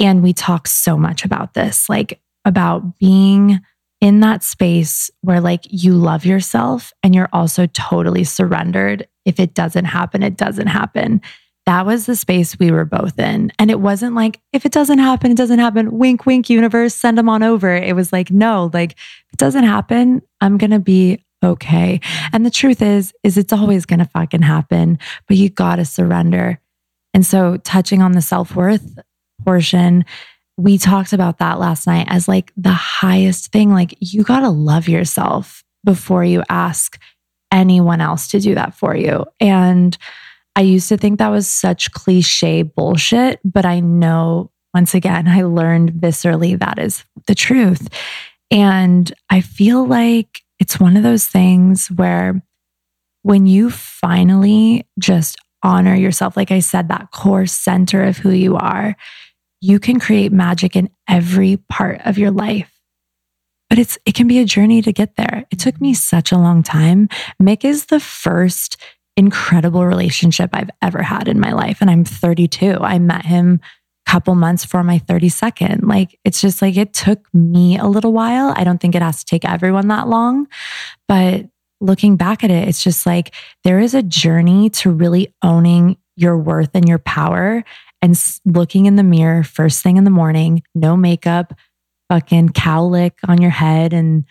And we talked so much about this, like about being in that space where like you love yourself and you're also totally surrendered. If it doesn't happen, it doesn't happen. That was the space we were both in. And it wasn't like, if it doesn't happen, it doesn't happen. Wink, wink, universe, send them on over. It was like, no, like, if it doesn't happen, I'm going to be okay. And the truth is, is it's always going to fucking happen, but you got to surrender. And so touching on the self-worth portion, we talked about that last night as like the highest thing. Like you got to love yourself before you ask anyone else to do that for you. And I used to think that was such cliche bullshit, but I know once again, I learned viscerally that is the truth. And I feel like it's one of those things where when you finally just honor yourself, like I said, that core center of who you are, you can create magic in every part of your life. But it's it can be a journey to get there. It took me such a long time. Mick is the first incredible relationship I've ever had in my life and I'm 32. I met him couple months for my 32nd. Like it's just like it took me a little while. I don't think it has to take everyone that long, but looking back at it, it's just like there is a journey to really owning your worth and your power and looking in the mirror first thing in the morning, no makeup, fucking cowlick on your head and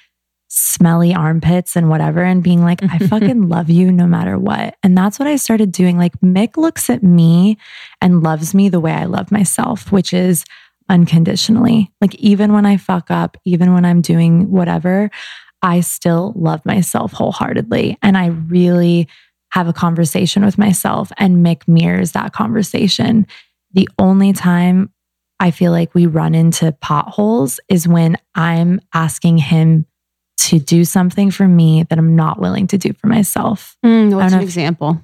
smelly armpits and whatever, and being like, I fucking love you no matter what. And that's what I started doing. Like, Mick looks at me and loves me the way I love myself, which is unconditionally. Like, even when I fuck up, even when I'm doing whatever, I still love myself wholeheartedly. And I really have a conversation with myself, and Mick mirrors that conversation. The only time I feel like we run into potholes is when I'm asking him to do something for me that I'm not willing to do for myself. Mm, what's an example?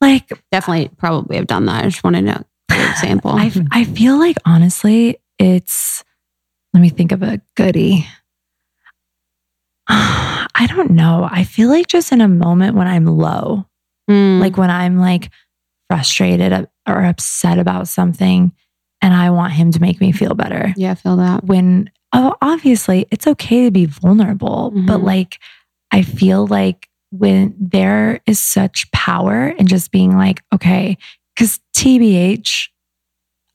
Like, definitely, probably have done that. I just want to know example. I, I feel like honestly, it's, let me think of a goody. I don't know. I feel like just in a moment when I'm low, mm. like when I'm like frustrated or upset about something and I want him to make me feel better. Yeah, I feel that. When, oh, obviously it's okay to be vulnerable, mm-hmm. but like, I feel like when there is such power in just being like, okay, because TBH,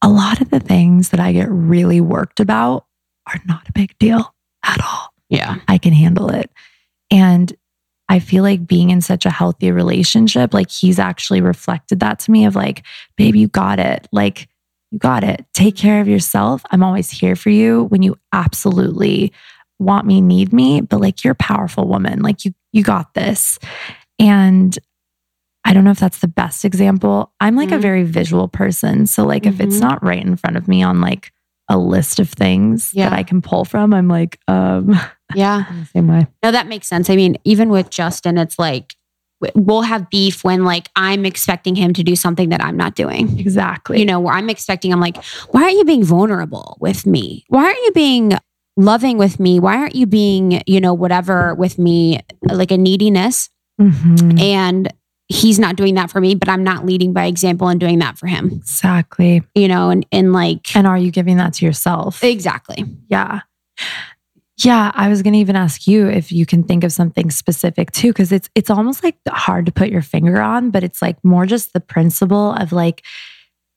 a lot of the things that I get really worked about are not a big deal at all. Yeah. I can handle it. And I feel like being in such a healthy relationship, like he's actually reflected that to me of like, babe, you got it. Like, you got it. Take care of yourself. I'm always here for you when you absolutely want me, need me, but like you're a powerful woman. Like you you got this. And I don't know if that's the best example. I'm like mm-hmm. a very visual person. So like mm-hmm. if it's mm-hmm. not right in front of me on like a list of things yeah. that I can pull from, I'm like, um Yeah. same way. No, that makes sense. I mean, even with Justin, it's like we'll have beef when like I'm expecting him to do something that I'm not doing. Exactly. You know, where I'm expecting, I'm like, why aren't you being vulnerable with me? Why aren't you being loving with me? Why aren't you being, you know, whatever with me, like a neediness? Mm-hmm. And he's not doing that for me, but I'm not leading by example and doing that for him. Exactly. You know, and, and like, and are you giving that to yourself? Exactly. Yeah. Yeah, I was going to even ask you if you can think of something specific too cuz it's it's almost like hard to put your finger on, but it's like more just the principle of like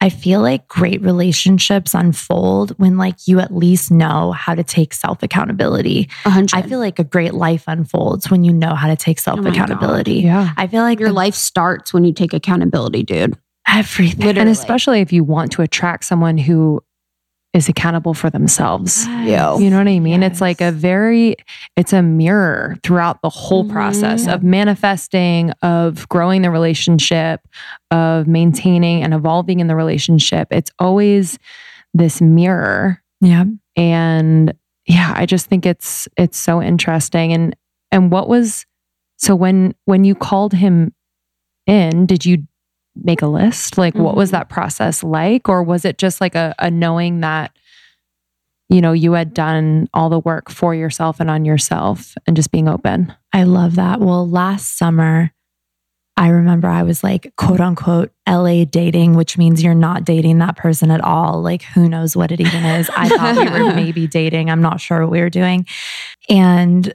I feel like great relationships unfold when like you at least know how to take self accountability. I feel like a great life unfolds when you know how to take self accountability. Oh yeah. I feel like your the, life starts when you take accountability, dude. Everything. Literally. And especially if you want to attract someone who is accountable for themselves. Yeah. You know what I mean? Yes. It's like a very, it's a mirror throughout the whole mm-hmm. process of manifesting, of growing the relationship, of maintaining and evolving in the relationship. It's always this mirror. Yeah. And yeah, I just think it's, it's so interesting. And, and what was, so when, when you called him in, did you make a list? Like, mm-hmm. what was mm-hmm. that process like? Or was it just like a, a knowing that, you know, you had done all the work for yourself and on yourself and just being open? I love that. Well, last summer, I remember I was like, quote unquote, LA dating, which means you're not dating that person at all. Like, who knows what it even is? I thought we were maybe dating. I'm not sure what we were doing. And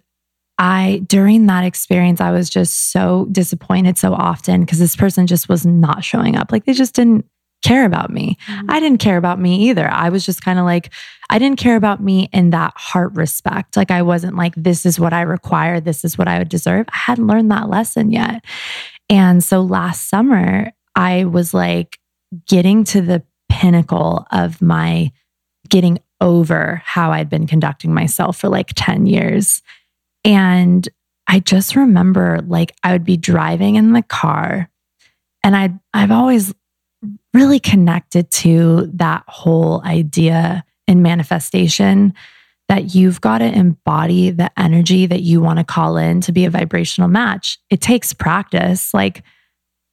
I, during that experience, I was just so disappointed so often because this person just was not showing up. Like, they just didn't care about me. Mm-hmm. I didn't care about me either. I was just kind of like, I didn't care about me in that heart respect. Like, I wasn't like, this is what I require, this is what I would deserve. I hadn't learned that lesson yet. And so last summer, I was like getting to the pinnacle of my getting over how I'd been conducting myself for like 10 years. And I just remember like I would be driving in the car and I I've always really connected to that whole idea in manifestation that you've got to embody the energy that you want to call in to be a vibrational match. It takes practice. Like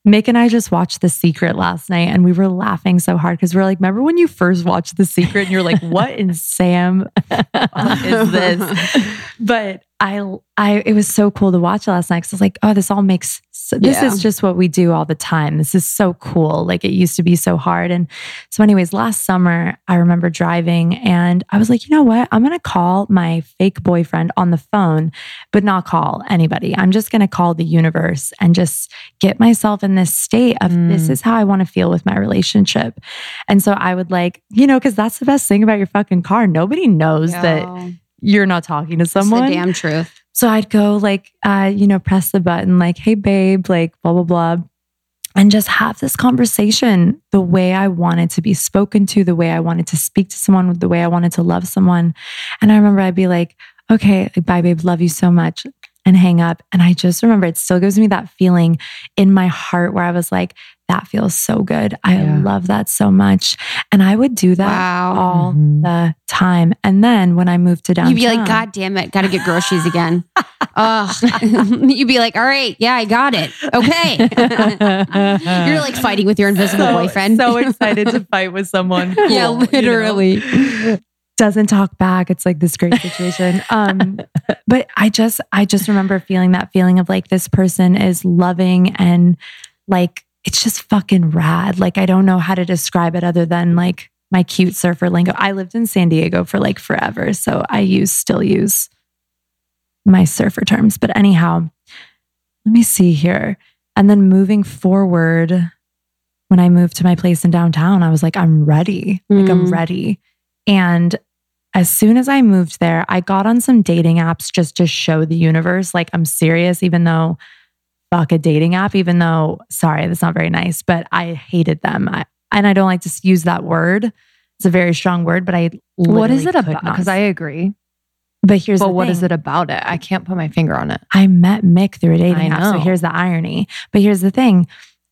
Mick and I just watched The Secret last night and we were laughing so hard because we are like, remember when you first watched The Secret and you're like, what in Sam is this? But I, I, it was so cool to watch it last night because I was like, oh, this all makes, this yeah. is just what we do all the time. This is so cool. Like it used to be so hard. And so, anyways, last summer, I remember driving and I was like, you know what? I'm going to call my fake boyfriend on the phone, but not call anybody. I'm just going to call the universe and just get myself in this state of mm. this is how I want to feel with my relationship. And so I would like, you know, because that's the best thing about your fucking car. Nobody knows yeah. that you're not talking to someone. It's the damn truth. So I'd go like, uh, you know, press the button, like, hey, babe, like, blah, blah, blah. And just have this conversation the way I wanted to be spoken to, the way I wanted to speak to someone, the way I wanted to love someone. And I remember I'd be like, okay, bye, babe, love you so much, and hang up. And I just remember it still gives me that feeling in my heart where I was like, that feels so good. I yeah. love that so much. And I would do that wow. all mm-hmm. the time. And then when I moved to downtown, you'd be like, God damn it, got to get groceries again. Ugh. you'd be like, all right, yeah, I got it. Okay. You're like fighting with your invisible so, boyfriend. so excited to fight with someone. Cool, yeah, literally. You know? doesn't talk back. It's like this great situation. Um, but I just, I just remember feeling that feeling of like this person is loving and like it's just fucking rad. Like, I don't know how to describe it other than like my cute surfer lingo. I lived in San Diego for like forever. So I use, still use my surfer terms. But anyhow, let me see here. And then moving forward, when I moved to my place in downtown, I was like, I'm ready. Like, I'm mm. ready. And as soon as I moved there, I got on some dating apps just to show the universe, like, I'm serious, even though fuck a dating app, even though, sorry, that's not very nice, but I hated them. I, and I don't like to use that word. It's a very strong word, but I what is it about? Because I agree. But here's but what thing. is it about it? I can't put my finger on it. I met Mick through a dating app. So here's the irony. But here's the thing.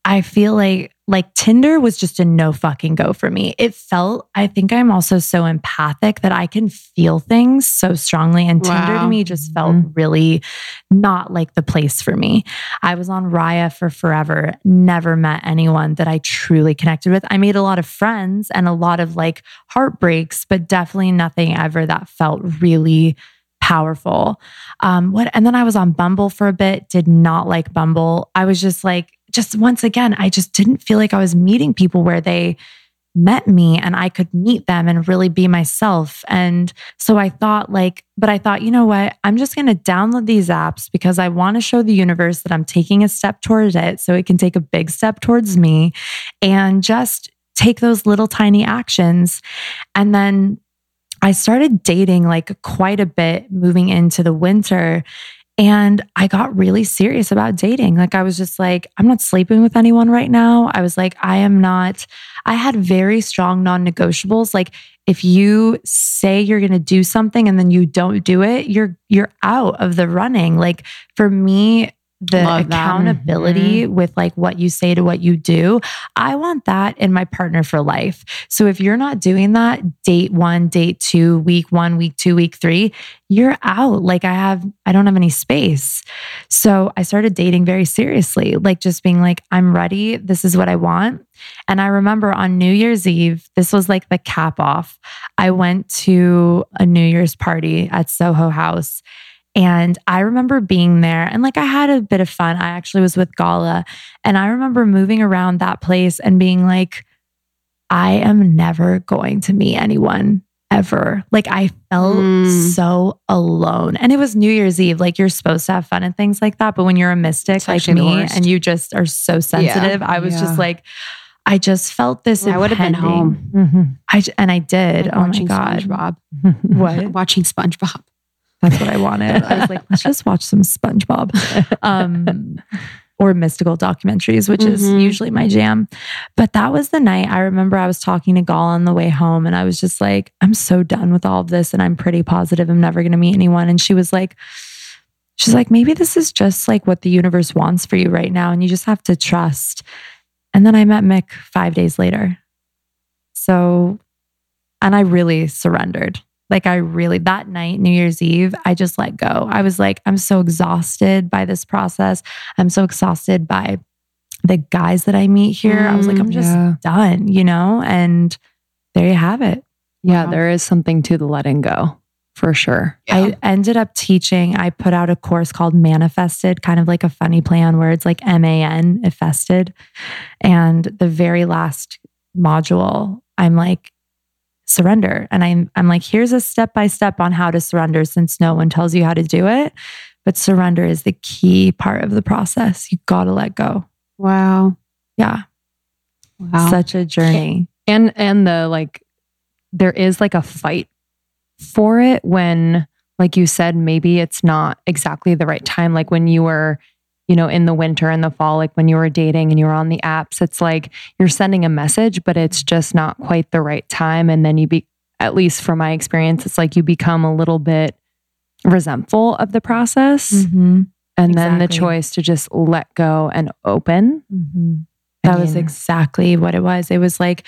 I feel like like Tinder was just a no fucking go for me. It felt, I think I'm also so empathic that I can feel things so strongly. And wow. Tinder to me just felt mm-hmm. really not like the place for me. I was on Raya for forever, never met anyone that I truly connected with. I made a lot of friends and a lot of like heartbreaks, but definitely nothing ever that felt really powerful. Um, what and then I was on Bumble for a bit, did not like Bumble. I was just like, just once again, I just didn't feel like I was meeting people where they met me and I could meet them and really be myself. And so I thought, like, but I thought, you know what? I'm just going to download these apps because I want to show the universe that I'm taking a step towards it so it can take a big step towards me and just take those little tiny actions. And then I started dating like quite a bit moving into the winter. And I got really serious about dating. Like, I was just like, I'm not sleeping with anyone right now. I was like, I am not, I had very strong non negotiables. Like, if you say you're going to do something and then you don't do it, you're, you're out of the running. Like, for me, the Love accountability mm-hmm. with like what you say to what you do. I want that in my partner for life. So if you're not doing that, date one, date two, week one, week two, week three, you're out. Like I have, I don't have any space. So I started dating very seriously, like just being like, I'm ready. This is what I want. And I remember on New Year's Eve, this was like the cap off. I went to a New Year's party at Soho House And I remember being there and like I had a bit of fun. I actually was with Gala and I remember moving around that place and being like, I am never going to meet anyone ever. Like I felt mm. so alone. And it was New Year's Eve. Like you're supposed to have fun and things like that. But when you're a mystic it's like me and you just are so sensitive, yeah. I was yeah. just like, I just felt this. I would have been home. Mm-hmm. I and I did. Like oh my god, SpongeBob. what? watching SpongeBob. That's what I wanted. I was like, let's just watch some SpongeBob. Um, or mystical documentaries, which mm-hmm. is usually my jam. But that was the night I remember I was talking to Gal on the way home and I was just like, I'm so done with all of this and I'm pretty positive I'm never going to meet anyone. And she was like, she's like, maybe this is just like what the universe wants for you right now and you just have to trust. And then I met Mick five days later. So, and I really surrendered. Like I really that night, New Year's Eve, I just let go. I was like, I'm so exhausted by this process. I'm so exhausted by the guys that I meet here. Mm, I was like, I'm just yeah. done, you know? And there you have it. Yeah, wow. there is something to the letting go for sure. Yeah. I ended up teaching, I put out a course called Manifested, kind of like a funny play on words, like M A N, infested. And the very last module, I'm like, surrender. And I'm, I'm like, here's a step by step on how to surrender since no one tells you how to do it. But surrender is the key part of the process. You got to let go. Wow. Yeah. Wow. Such a journey. And, and the like, there is like a fight for it when, like you said, maybe it's not exactly the right time. Like when you were you know, in the winter and the fall, like when you were dating and you were on the apps, it's like you're sending a message, but it's just not quite the right time. And then you be, at least from my experience, it's like you become a little bit resentful of the process. Mm-hmm. And exactly. then the choice to just let go and open. Mm-hmm. That mean, was exactly what it was. It was like,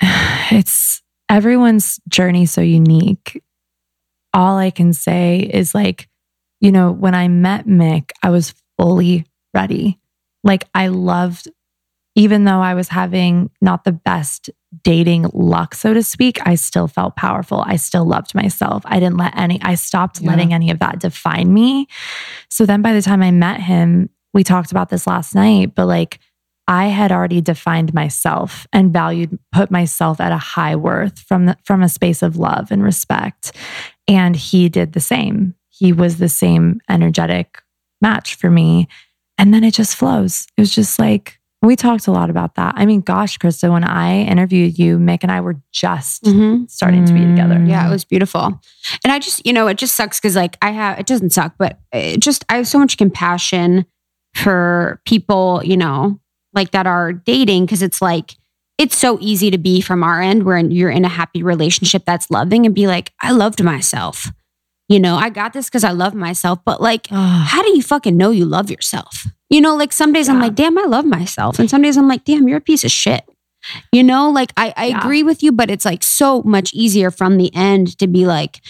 it's everyone's journey so unique. All I can say is like, you know, when I met Mick, I was fully ready. Like I loved, even though I was having not the best dating luck, so to speak, I still felt powerful. I still loved myself. I didn't let any, I stopped yeah. letting any of that define me. So then by the time I met him, we talked about this last night, but like, I had already defined myself and valued, put myself at a high worth from the, from a space of love and respect. And he did the same he was the same energetic match for me. And then it just flows. It was just like, we talked a lot about that. I mean, gosh, Krista, when I interviewed you, Mick and I were just mm-hmm. starting to be together. Yeah, it was beautiful. And I just, you know, it just sucks because, like, I have, it doesn't suck, but it just, I have so much compassion for people, you know, like that are dating because it's like, it's so easy to be from our end where you're in a happy relationship that's loving and be like, I loved myself you know, I got this because I love myself. But like, how do you fucking know you love yourself? You know, like some days yeah. I'm like, damn, I love myself. And some days I'm like, damn, you're a piece of shit. You know, like I, I yeah. agree with you, but it's like so much easier from the end to be like,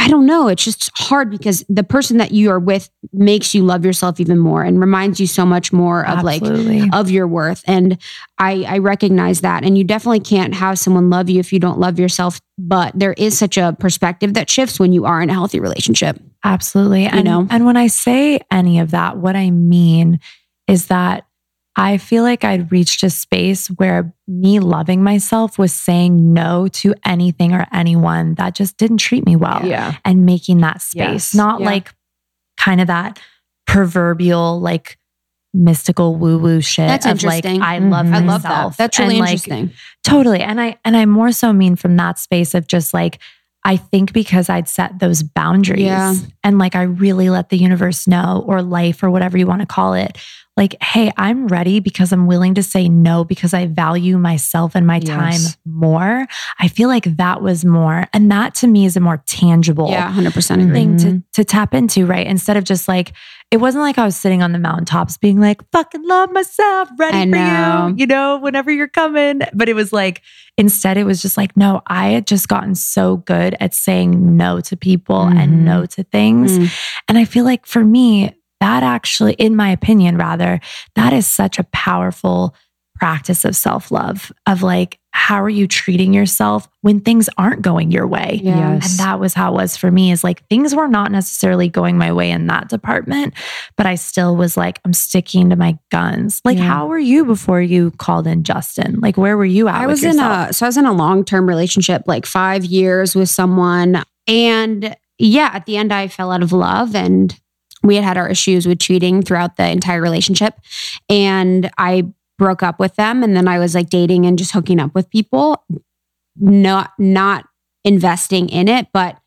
I don't know. It's just hard because the person that you are with makes you love yourself even more and reminds you so much more of Absolutely. like of your worth. And I, I recognize that. And you definitely can't have someone love you if you don't love yourself. But there is such a perspective that shifts when you are in a healthy relationship. Absolutely. You and, know? and when I say any of that, what I mean is that I feel like I'd reached a space where me loving myself was saying no to anything or anyone that just didn't treat me well. Yeah. And making that space, yes. not yeah. like kind of that proverbial, like mystical woo woo shit. That's of interesting. Like, I love mm-hmm. I love that. That's really and interesting. Like, totally. And I, and I more so mean from that space of just like, I think because I'd set those boundaries yeah. and like I really let the universe know or life or whatever you want to call it like, hey, I'm ready because I'm willing to say no because I value myself and my yes. time more. I feel like that was more. And that to me is a more tangible yeah, 100% agree. thing to, to tap into, right? Instead of just like, it wasn't like I was sitting on the mountaintops being like, fucking love myself, ready for you, you know, whenever you're coming. But it was like, instead, it was just like, no, I had just gotten so good at saying no to people mm-hmm. and no to things. Mm-hmm. And I feel like for me, that actually, in my opinion, rather, that is such a powerful practice of self love, of like how are you treating yourself when things aren't going your way? Yes. And that was how it was for me is like things were not necessarily going my way in that department, but I still was like, I'm sticking to my guns. Like, Yeah. how were you before you called in Justin? Like, where were you at? I was in a so I was in a long term relationship, like five years with someone, and yeah, at the end I fell out of love, and we had had our issues with cheating throughout the entire relationship, and I broke up with them, and then I was like dating and just hooking up with people, not not investing in it, but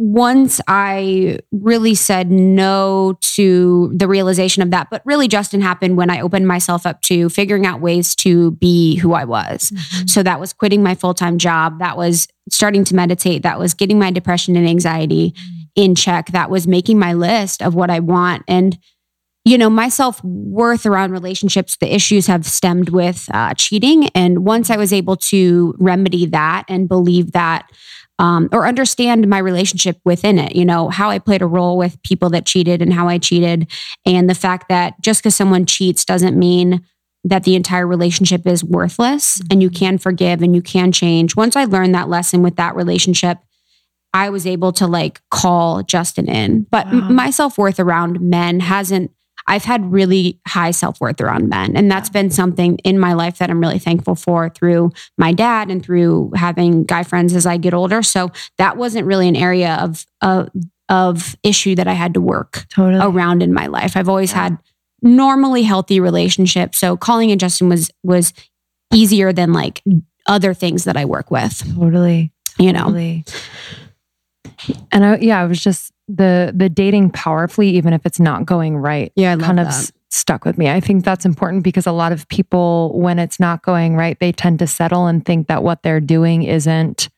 once I really said no to the realization of that, but really, Justin happened when I opened myself up to figuring out ways to be who I was. Mhm. So that was quitting my full time job. That was starting to meditate. That was getting my depression and anxiety in check. That was making my list of what I want. And, you know, my self worth around relationships, the issues have stemmed with uh, cheating. And once I was able to remedy that and believe that, um, or understand my relationship within it, you know, how I played a role with people that cheated and how I cheated. And the fact that just because someone cheats doesn't mean that the entire relationship is worthless and you can forgive and you can change. Once I learned that lesson with that relationship, I was able to like call Justin in. But Wow. my self worth around men hasn't, I've had really high self worth around men. And that's been something in my life that I'm really thankful for through my dad and through having guy friends as I get older. So that wasn't really an area of, of, of issue that I had to work Totally. around in my life. I've always Yeah. had normally healthy relationships. So calling in Justin was was easier than like other things that I work with, Totally. you know. Totally. And I, yeah, I was just the the dating powerfully, even if it's not going right. Yeah, kind of s- stuck with me. I think that's important because a lot of people, when it's not going right, they tend to settle and think that what they're doing isn't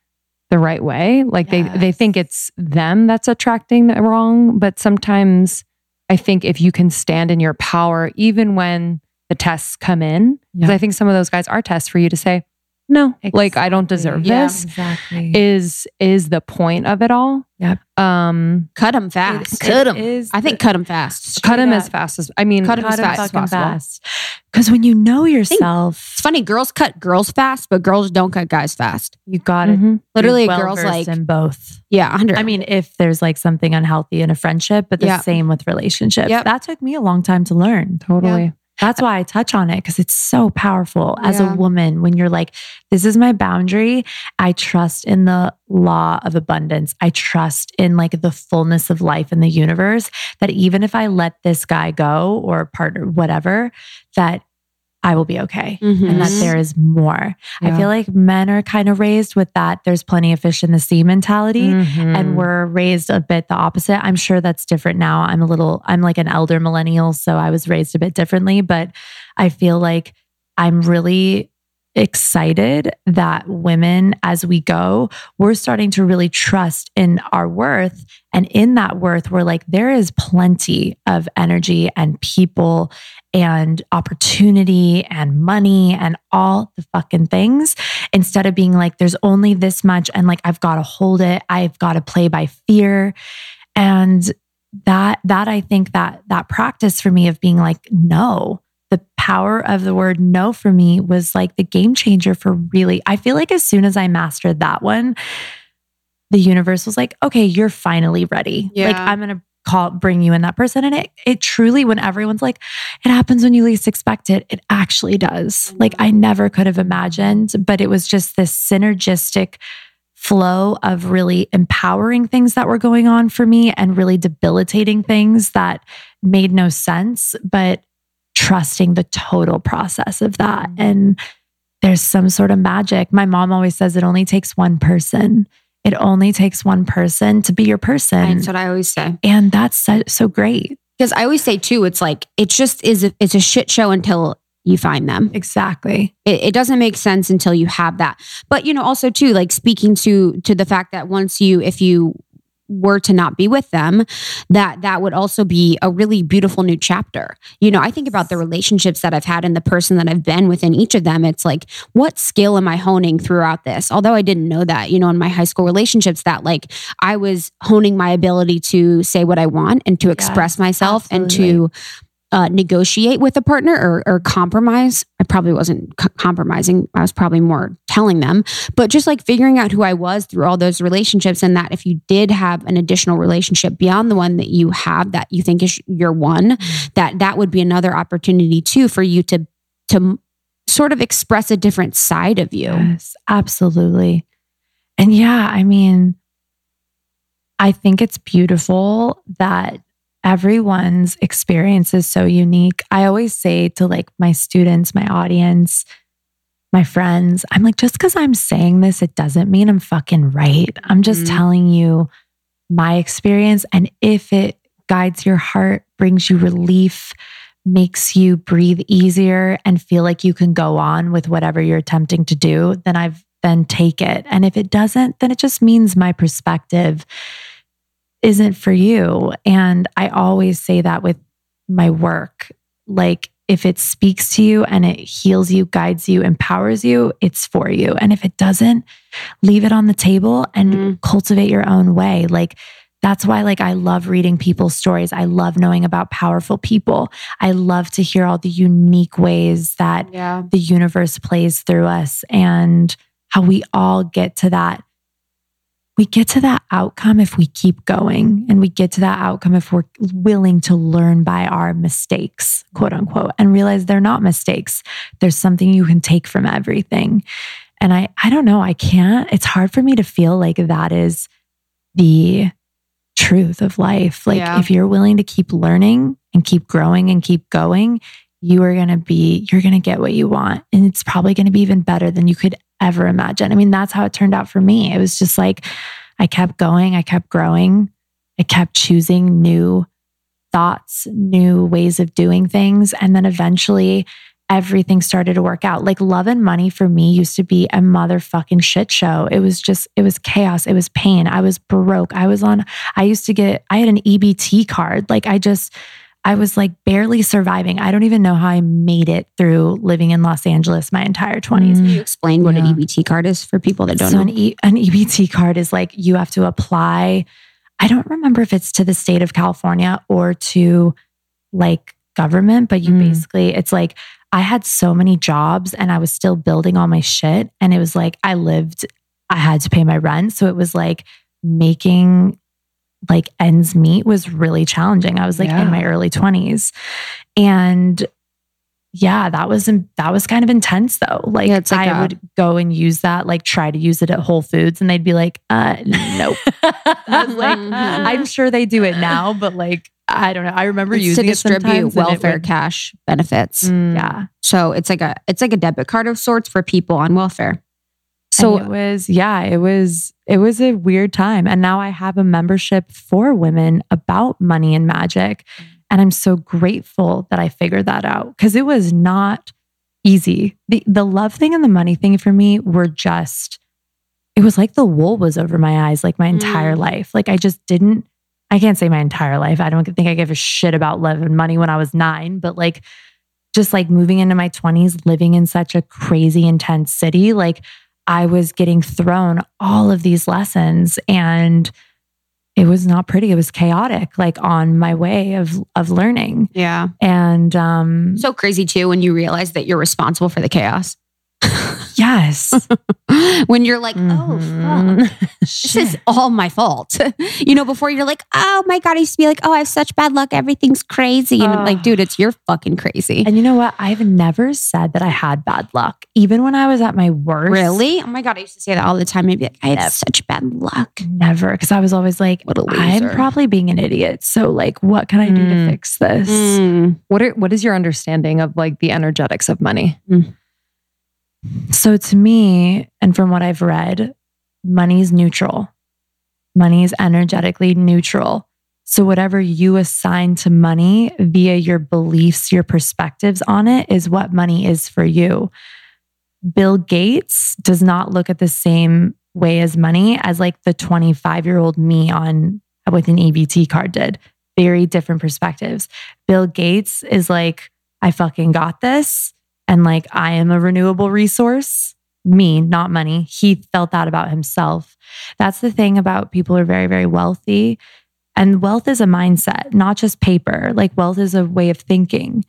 the right way. Like they they think it's them that's attracting the wrong. But sometimes I think if you can stand in your power, even when the tests come in, because Yeah. I think some of those guys are tests for you to say, no, like I don't deserve Yeah. this. Exactly. Is is the point of it all? Yep. Um, cut them fast. It- cut them. I think the- cut them fast. cut them as fast as I mean, Cut 'em as fast as fucking possible. fast. Because when you know yourself, It's funny, girls cut girls fast, but girls don't cut guys fast. you got to Mhm. Literally, a girl's like, in both. yeah, 100. I mean, if there's like something unhealthy in a friendship, but the Yeah. same with relationships. Yep. That took me a long time to learn. totally. That's why I touch on it because it's so powerful as Yeah. a woman when you're like, this is my boundary. I trust in the law of abundance. I trust in like the fullness of life in the universe that even if I let this guy go or partner, whatever, that I will be okay Mhm. and that there is more. I feel like men are kind of raised with that. There's plenty of fish in the sea mentality Mhm. and we're raised a bit the opposite. I'm sure that's different now. I'm a little, I'm like an elder millennial, so I was raised a bit differently, but I feel like I'm really excited that women, as we go, we're starting to really trust in our worth. And in that worth, we're like, there is plenty of energy and people and opportunity and money and all the fucking things instead of being like, there's only this much and like, I've got to hold it. I've got to play by fear. And that, that I think that that practice for me of being like, no, the power of the word no for me was like the game changer for really, I feel like as soon as I mastered that one, the universe was like, okay, you're finally ready. Like, I'm going to call, bring you in that person. And it, it truly, when everyone's like, it happens when you least expect it, it actually does. Like, I never could have imagined, but it was just this synergistic flow of really empowering things that were going on for me and really debilitating things that made no sense, but trusting the total process of that. Mm-hmm. And there's some sort of magic. My mom always says it only takes one person. It only takes one person to be your person. That's what I always say. and that's so, so great. Because I always say too, it's like it just is. A, it's a shit show until you find them. Exactly. It, it doesn't make sense until you have that. But you know, also too, like speaking to to the fact that once you, if you were to not be with them that that would also be a really beautiful new chapter. You know i think about the relationships that i've had and the person that i've been within each of them. It's like what skill am i honing throughout this? Although i didn't know that you know in my high school relationships that like i was honing my ability to say what i want and to express myself and to uh, negotiate with a partner or, or compromise. I probably wasn't c- compromising. I was probably more telling them, but just like figuring out who I was through all those relationships. And that if you did have an additional relationship beyond the one that you have that you think is your one, mm-hmm. that that would be another opportunity too for you to, to sort of express a different side of you. Yes, absolutely. And yeah, I mean, I think it's beautiful that everyone's experience is so unique. I always say to like my students, my audience, my friends, I'm like, just because I'm saying this, it doesn't mean I'm fucking right. I'm just mm-hmm. telling you my experience. And if it guides your heart, brings you relief, makes you breathe easier and feel like you can go on with whatever you're attempting to do, then I've then take it. And if it doesn't, then it just means my perspective isn't for you. And I always say that with my work. Like, if it speaks to you and it heals you, guides you, empowers you, it's for you. And if it doesn't, leave it on the table and mm. cultivate your own way. Like, that's why like I love reading people's stories. I love knowing about powerful people. I love to hear all the unique ways that yeah. the universe plays through us and how we all get to that we get to that outcome if we keep going and we get to that outcome if we're willing to learn by our mistakes, quote unquote, and realize they're not mistakes. There's something you can take from everything. And I I don't know, I can't. It's hard for me to feel like that is the truth of life. Like yeah. if you're willing to keep learning and keep growing and keep going, you are going to be you're going to get what you want and it's probably going to be even better than you could ever imagine. I mean, that's how it turned out for me. It was just like I kept going, I kept growing, I kept choosing new thoughts, new ways of doing things. And then eventually, everything started to work out. Like love and money for me used to be a motherfucking shit show. It was just, it was chaos. It was pain. I was broke. I was on, I used to get, I had an EBT card. Like I just, I was like barely surviving. I don't even know how I made it through living in Los Angeles my entire 20s. Can you explain what yeah. an EBT card is for people that don't so know? An, e- an EBT card is like you have to apply. I don't remember if it's to the state of California or to like government, but you mm. basically, it's like I had so many jobs and I was still building all my shit. And it was like I lived, I had to pay my rent. So it was like making like ends meet was really challenging. I was like yeah. in my early 20s. And yeah, that was that was kind of intense though. Like, yeah, like I a, would go and use that, like try to use it at Whole Foods, and they'd be like, "Uh, nope." I was like, I'm sure they do it now, but like, I don't know. I remember it's using to distribute welfare would, cash benefits. Mm, yeah, so it's like a it's like a debit card of sorts for people on welfare. So and it was, yeah, it was, it was a weird time. And now I have a membership for women about money and magic. And I'm so grateful that I figured that out because it was not easy. The, the love thing and the money thing for me were just, it was like the wool was over my eyes like my entire mm. life. Like I just didn't, I can't say my entire life. I don't think I gave a shit about love and money when I was nine, but like, just like moving into my 20s, living in such a crazy, intense city, like I was getting thrown all of these lessons and it was not pretty. It was chaotic, like on my way of of learning. Yeah. And um so crazy too when you realize that you're responsible for the chaos. Yes. when you're like, oh, mm-hmm. fuck, this is all my fault. you know, before you're like, oh my God, I used to be like, oh, I have such bad luck. Everything's crazy. And uh, like, dude, it's your fucking crazy. And you know what? I've never said that I had bad luck, even when I was at my worst. Really? Oh my God. I used to say that all the time. Maybe like, I had never. such bad luck. Never. Cause I was always like, what a loser. I'm probably being an idiot. So, like, what can I do mm. to fix this? Mm. What, are, what is your understanding of like the energetics of money? Mm. So to me, and from what I've read, money's neutral. Money is energetically neutral. So whatever you assign to money via your beliefs, your perspectives on it is what money is for you. Bill Gates does not look at the same way as money as like the 25 year old me on with an EBT card did. Very different perspectives. Bill Gates is like, I fucking got this and like I am a renewable resource, me, not money. He felt that about himself. That's the thing about people who are very, very wealthy. And wealth is a mindset, not just paper. Like wealth is a way of thinking.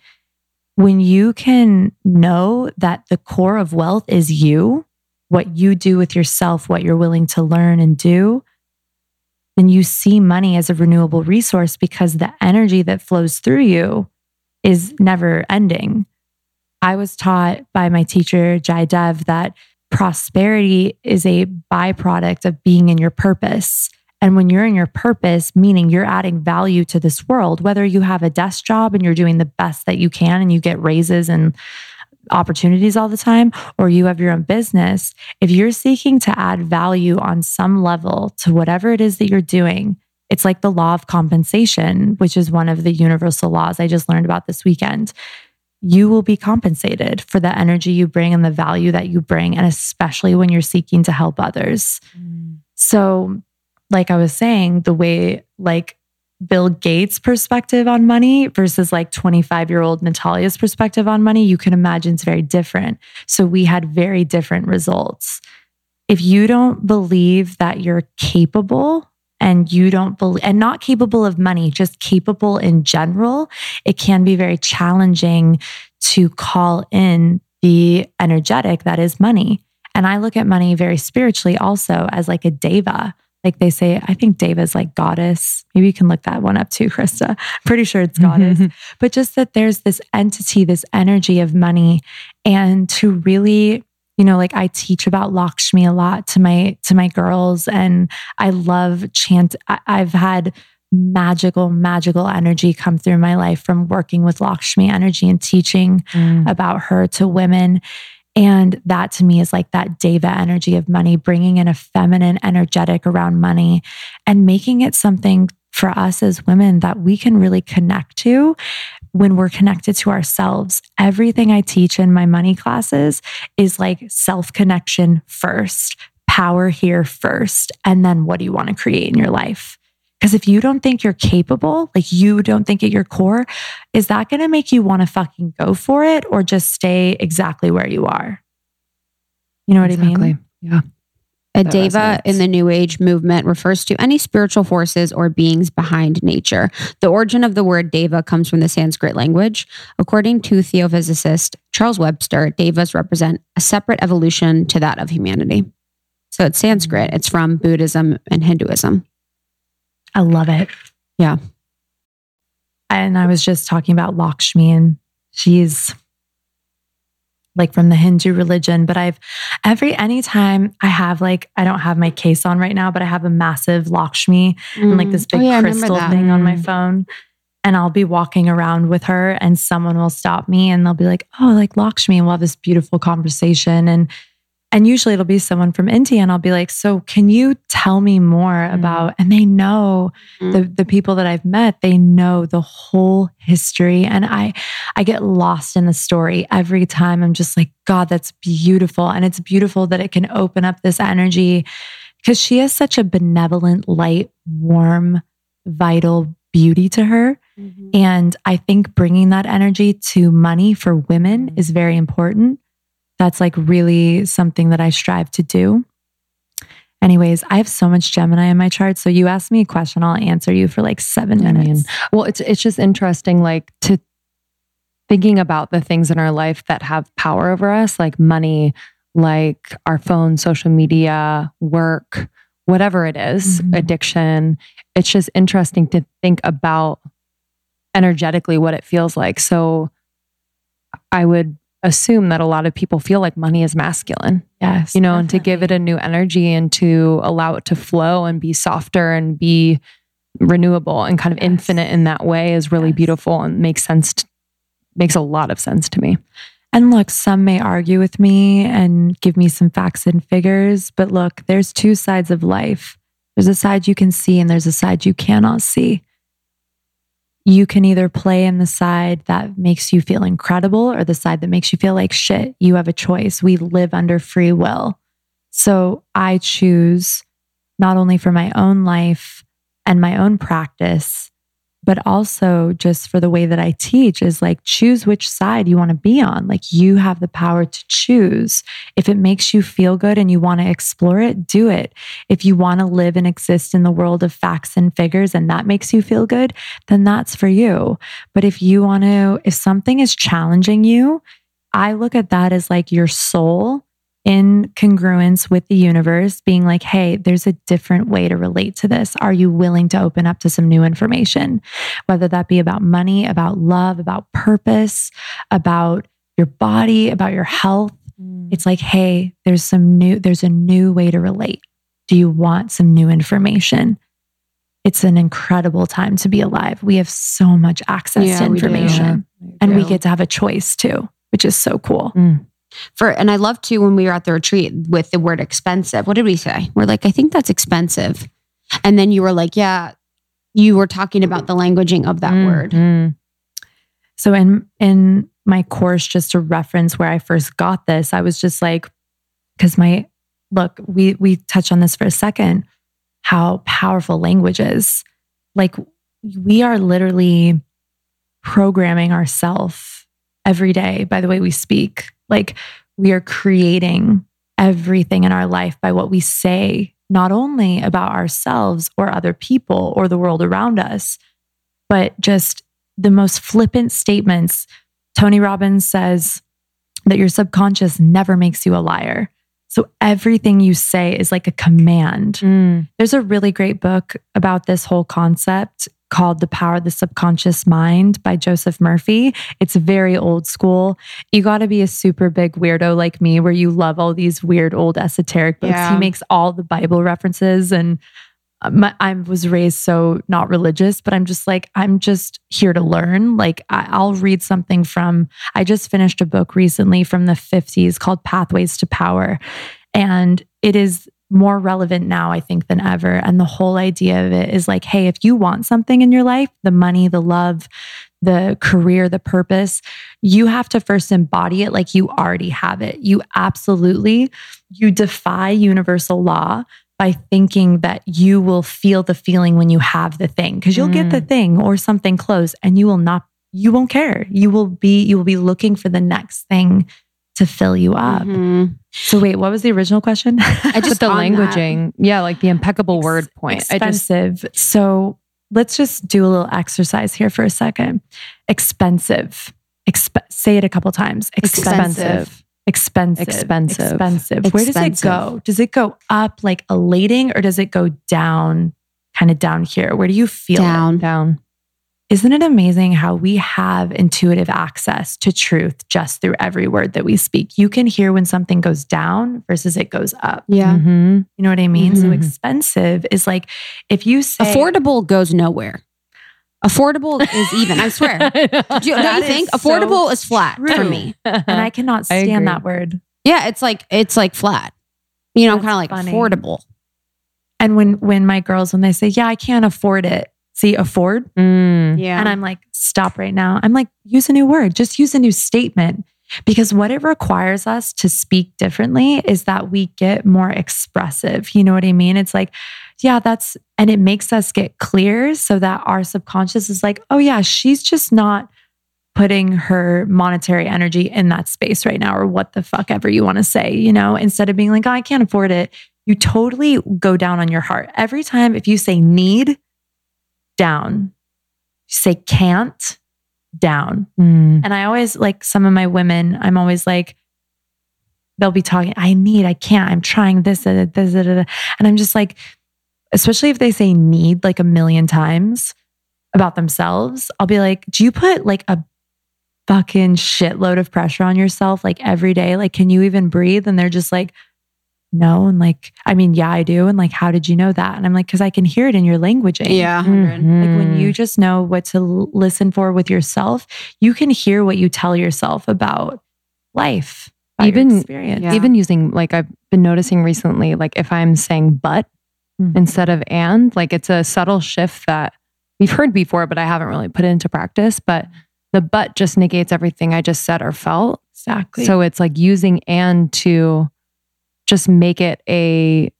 When you can know that the core of wealth is you, what you do with yourself, what you're willing to learn and do, then you see money as a renewable resource because the energy that flows through you is never ending. I was taught by my teacher, Jai Dev, that prosperity is a byproduct of being in your purpose. And when you're in your purpose, meaning you're adding value to this world, whether you have a desk job and you're doing the best that you can and you get raises and opportunities all the time, or you have your own business, if you're seeking to add value on some level to whatever it is that you're doing, it's like the law of compensation, which is one of the universal laws I just learned about this weekend. You will be compensated for the energy you bring and the value that you bring, and especially when you're seeking to help others. Mm. So, like I was saying, the way like Bill Gates' perspective on money versus like 25 year old Natalia's perspective on money, you can imagine it's very different. So we had very different results. If you don't believe that you're capable and you don't believe, and not capable of money, just capable in general, it can be very challenging to call in the energetic that is money. And I look at money very spiritually also as like a deva, like they say, I think Deva's like goddess. Maybe you can look that one up too, Krista. Pretty sure it's goddess. Mm-hmm. but just that there's this entity, this energy of money. And to really, you know, like I teach about Lakshmi a lot to my to my girls. And I love chant. I, I've had magical, magical energy come through my life from working with Lakshmi energy and teaching mm. about her to women. And that to me is like that Deva energy of money, bringing in a feminine energetic around money and making it something for us as women that we can really connect to when we're connected to ourselves. Everything I teach in my money classes is like self connection first, power here first. And then what do you want to create in your life? Because if you don't think you're capable, like you don't think at your core, is that going to make you want to fucking go for it or just stay exactly where you are? You know what exactly. I mean? Yeah. A that deva resonates. in the New Age movement refers to any spiritual forces or beings behind nature. The origin of the word deva comes from the Sanskrit language. According to theosophist Charles Webster, devas represent a separate evolution to that of humanity. So it's Sanskrit, it's from Buddhism and Hinduism. I love it. Yeah. And I was just talking about Lakshmi, and she's like from the Hindu religion. But I've every anytime I have like, I don't have my case on right now, but I have a massive Lakshmi mm. and like this mm. big oh, yeah, crystal thing mm. on my mm. phone. And I'll be walking around with her, and someone will stop me and they'll be like, Oh, like Lakshmi. And we'll have this beautiful conversation. And and usually it'll be someone from India, and I'll be like, So can you tell me more mm. about? And they know mm. the, the people that I've met, they know the whole history. And I I get lost in the story every time. I'm just like, God, that's beautiful. And it's beautiful that it can open up this energy because she has such a benevolent, light, warm, vital beauty to her. Mm-hmm. And I think bringing that energy to money for women mm. is very important that's like really something that I strive to do. Anyways, I have so much Gemini in my chart. So you ask me a question, I'll answer you for like seven minutes. well, it's it's just interesting, like to thinking about the things in our life that have power over us, like money, like our phone, social media, work, whatever it is, mm-hmm. addiction. It's just interesting to think about energetically what it feels like. So I would assume that a lot of people feel like money is masculine. Yes. You know, definitely. and to give it a new energy and to allow it to flow and be softer and be renewable and kind of yes. infinite in that way is really yes. beautiful and makes sense to, makes a lot of sense to me. And look, some may argue with me and give me some facts and figures, but look, there's two sides of life. There's a side you can see and there's a side you cannot see you can either play in the side that makes you feel incredible or the side that makes you feel like shit. You have a choice. We live under free will. So I choose not only for my own life and my own practice, but also just for the way that I teach is like choose which side you want to be on. Like you have the power to choose. If it makes you feel good and you want to explore it, do it. If you want to live and exist in the world of facts and figures and that makes you feel good, then that's for you. But if you want to, if something is challenging you, I look at that as like your soul in congruence with the universe, being like, hey, there's a different way to relate to this. Are you willing to open up to some new information? Whether that be about money, about love, about purpose, about your body, about your health. Mm. It's like, hey, there's some new, there's a new way to relate. Do you want some new information? It's an incredible time to be alive. We have so much access yeah, to information we and we get to have a choice too, which is so cool. Mm for and I love to when we were at the retreat with the word expensive. What did we say? We're like, I think that's expensive. And then you were like, yeah, you were talking about the languaging of that mm-hmm. word. So in in my course, just to reference where I first got this, I was just like, because my look, we we touch on this for a second, how powerful language is. Like we are literally programming ourselves every day by the way we speak like we are creating everything in our life by what we say, not only about ourselves or other people or the world around us, but just the most flippant statements. Tony Robbins says that your subconscious never makes you a liar. So everything you say is like a command. Mm. There's a really great book about this whole concept called The Power of the Subconscious Mind by Joseph Murphy. It's very old school. You got to be a super big weirdo like me where you love all these weird old esoteric books. Yeah. He makes all the Bible references and uh, my, I was raised so not religious, but I'm just like, I'm just here to learn. Like, I, will read something from, I just finished a book recently from the 50s called Pathways to Power. And it is more relevant now, I think, than ever. And the whole idea of it is like, hey, if you want something in your life, the money, the love, the career, the purpose, you have to first embody it like you already have it. You absolutely, you defy universal law by thinking that you will feel the feeling when you have the thing because you'll mm. get the mm. thing or something close and you will not you won't care you will be you will be looking for the next thing to fill you up. Mm-hmm. So wait, what was the original question? I just the languaging. That. Yeah, like the impeccable Ex- word point. Expensive. Just, so let's just do a little exercise here for a second. Expensive. Exp- say it a couple times. Expensive. Expensive. Expensive. Expensive. Where does it go? Does it go up like elating or does it go down kind of down here? Where do you feel down? It? Down. Isn't it amazing how we have intuitive access to truth just through every word that we speak? You can hear when something goes down versus it goes up. Yeah. Mm-hmm. You know what I mean? Mm-hmm. So expensive is like if you say affordable goes nowhere. Affordable is even. I swear. Do you, don't you think affordable so is flat true. for me? and I cannot stand I that word. Yeah, it's like it's like flat. You know, I'm kind of like funny. affordable. And when when my girls when they say, "Yeah, I can't afford it," see afford. Mm. Yeah. And I'm like, stop right now. I'm like, use a new word, just use a new statement. Because what it requires us to speak differently is that we get more expressive. You know what I mean? It's like, yeah, that's, and it makes us get clear so that our subconscious is like, oh, yeah, she's just not putting her monetary energy in that space right now, or what the fuck ever you want to say, you know, instead of being like, oh, I can't afford it. You totally go down on your heart. Every time if you say need, down. You say can't, down. Mm. And I always like some of my women, I'm always like, they'll be talking, I need, I can't, I'm trying this, this, this, this, and I'm just like, especially if they say need like a million times about themselves, I'll be like, do you put like a fucking shitload of pressure on yourself like every day? Like, can you even breathe? And they're just like, no. And like, I mean, yeah, I do. And like, how did you know that? And I'm like, because I can hear it in your languaging. Yeah. Mm-hmm. Like when you just know what to l- listen for with yourself, you can hear what you tell yourself about life. even experience. Yeah. Even using like I've been noticing recently, like if I'm saying but mm-hmm. instead of and, like it's a subtle shift that we've heard before, but I haven't really put it into practice. But the but just negates everything I just said or felt. Exactly. So it's like using and to just make it a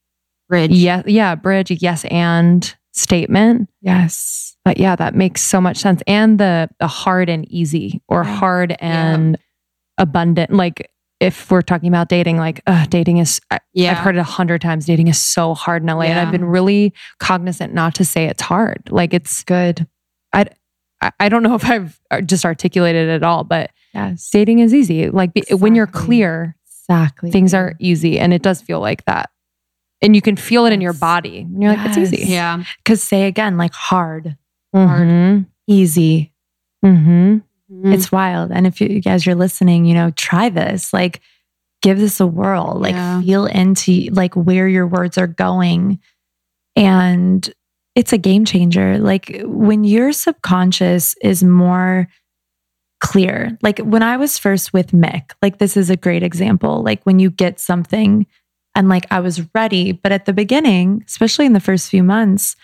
bridge. Yeah, yeah, bridge, yes and statement. Yes. but yeah, that makes so much sense. And the the hard and easy or hard and yeah. abundant. Like if we're talking about dating, like uh, dating is, yeah. I've heard it a hundred times. Dating is so hard in LA, yeah. and I've been really cognizant not to say it's hard. Like it's good. I I don't know if I've uh, just articulated it at all, but yes. dating is easy. Like exactly. when you're clear, exactly, things are easy, and it does feel like that. And you can feel it in your body. And you're yes. like, it's easy. Yeah. Because say again, like hard hard, mm-hmm. easy. Mm-hmm. Mm-hmm. It's wild. And if you guys are listening, you know, try this. Like, give this a whirl. Like, yeah. feel into like where your words are going, and it's a game changer. Like when your subconscious is more clear. Like when I was first with Mick, like this is a great example. Like when you get something and like I was ready, but at the beginning, especially in the first few months,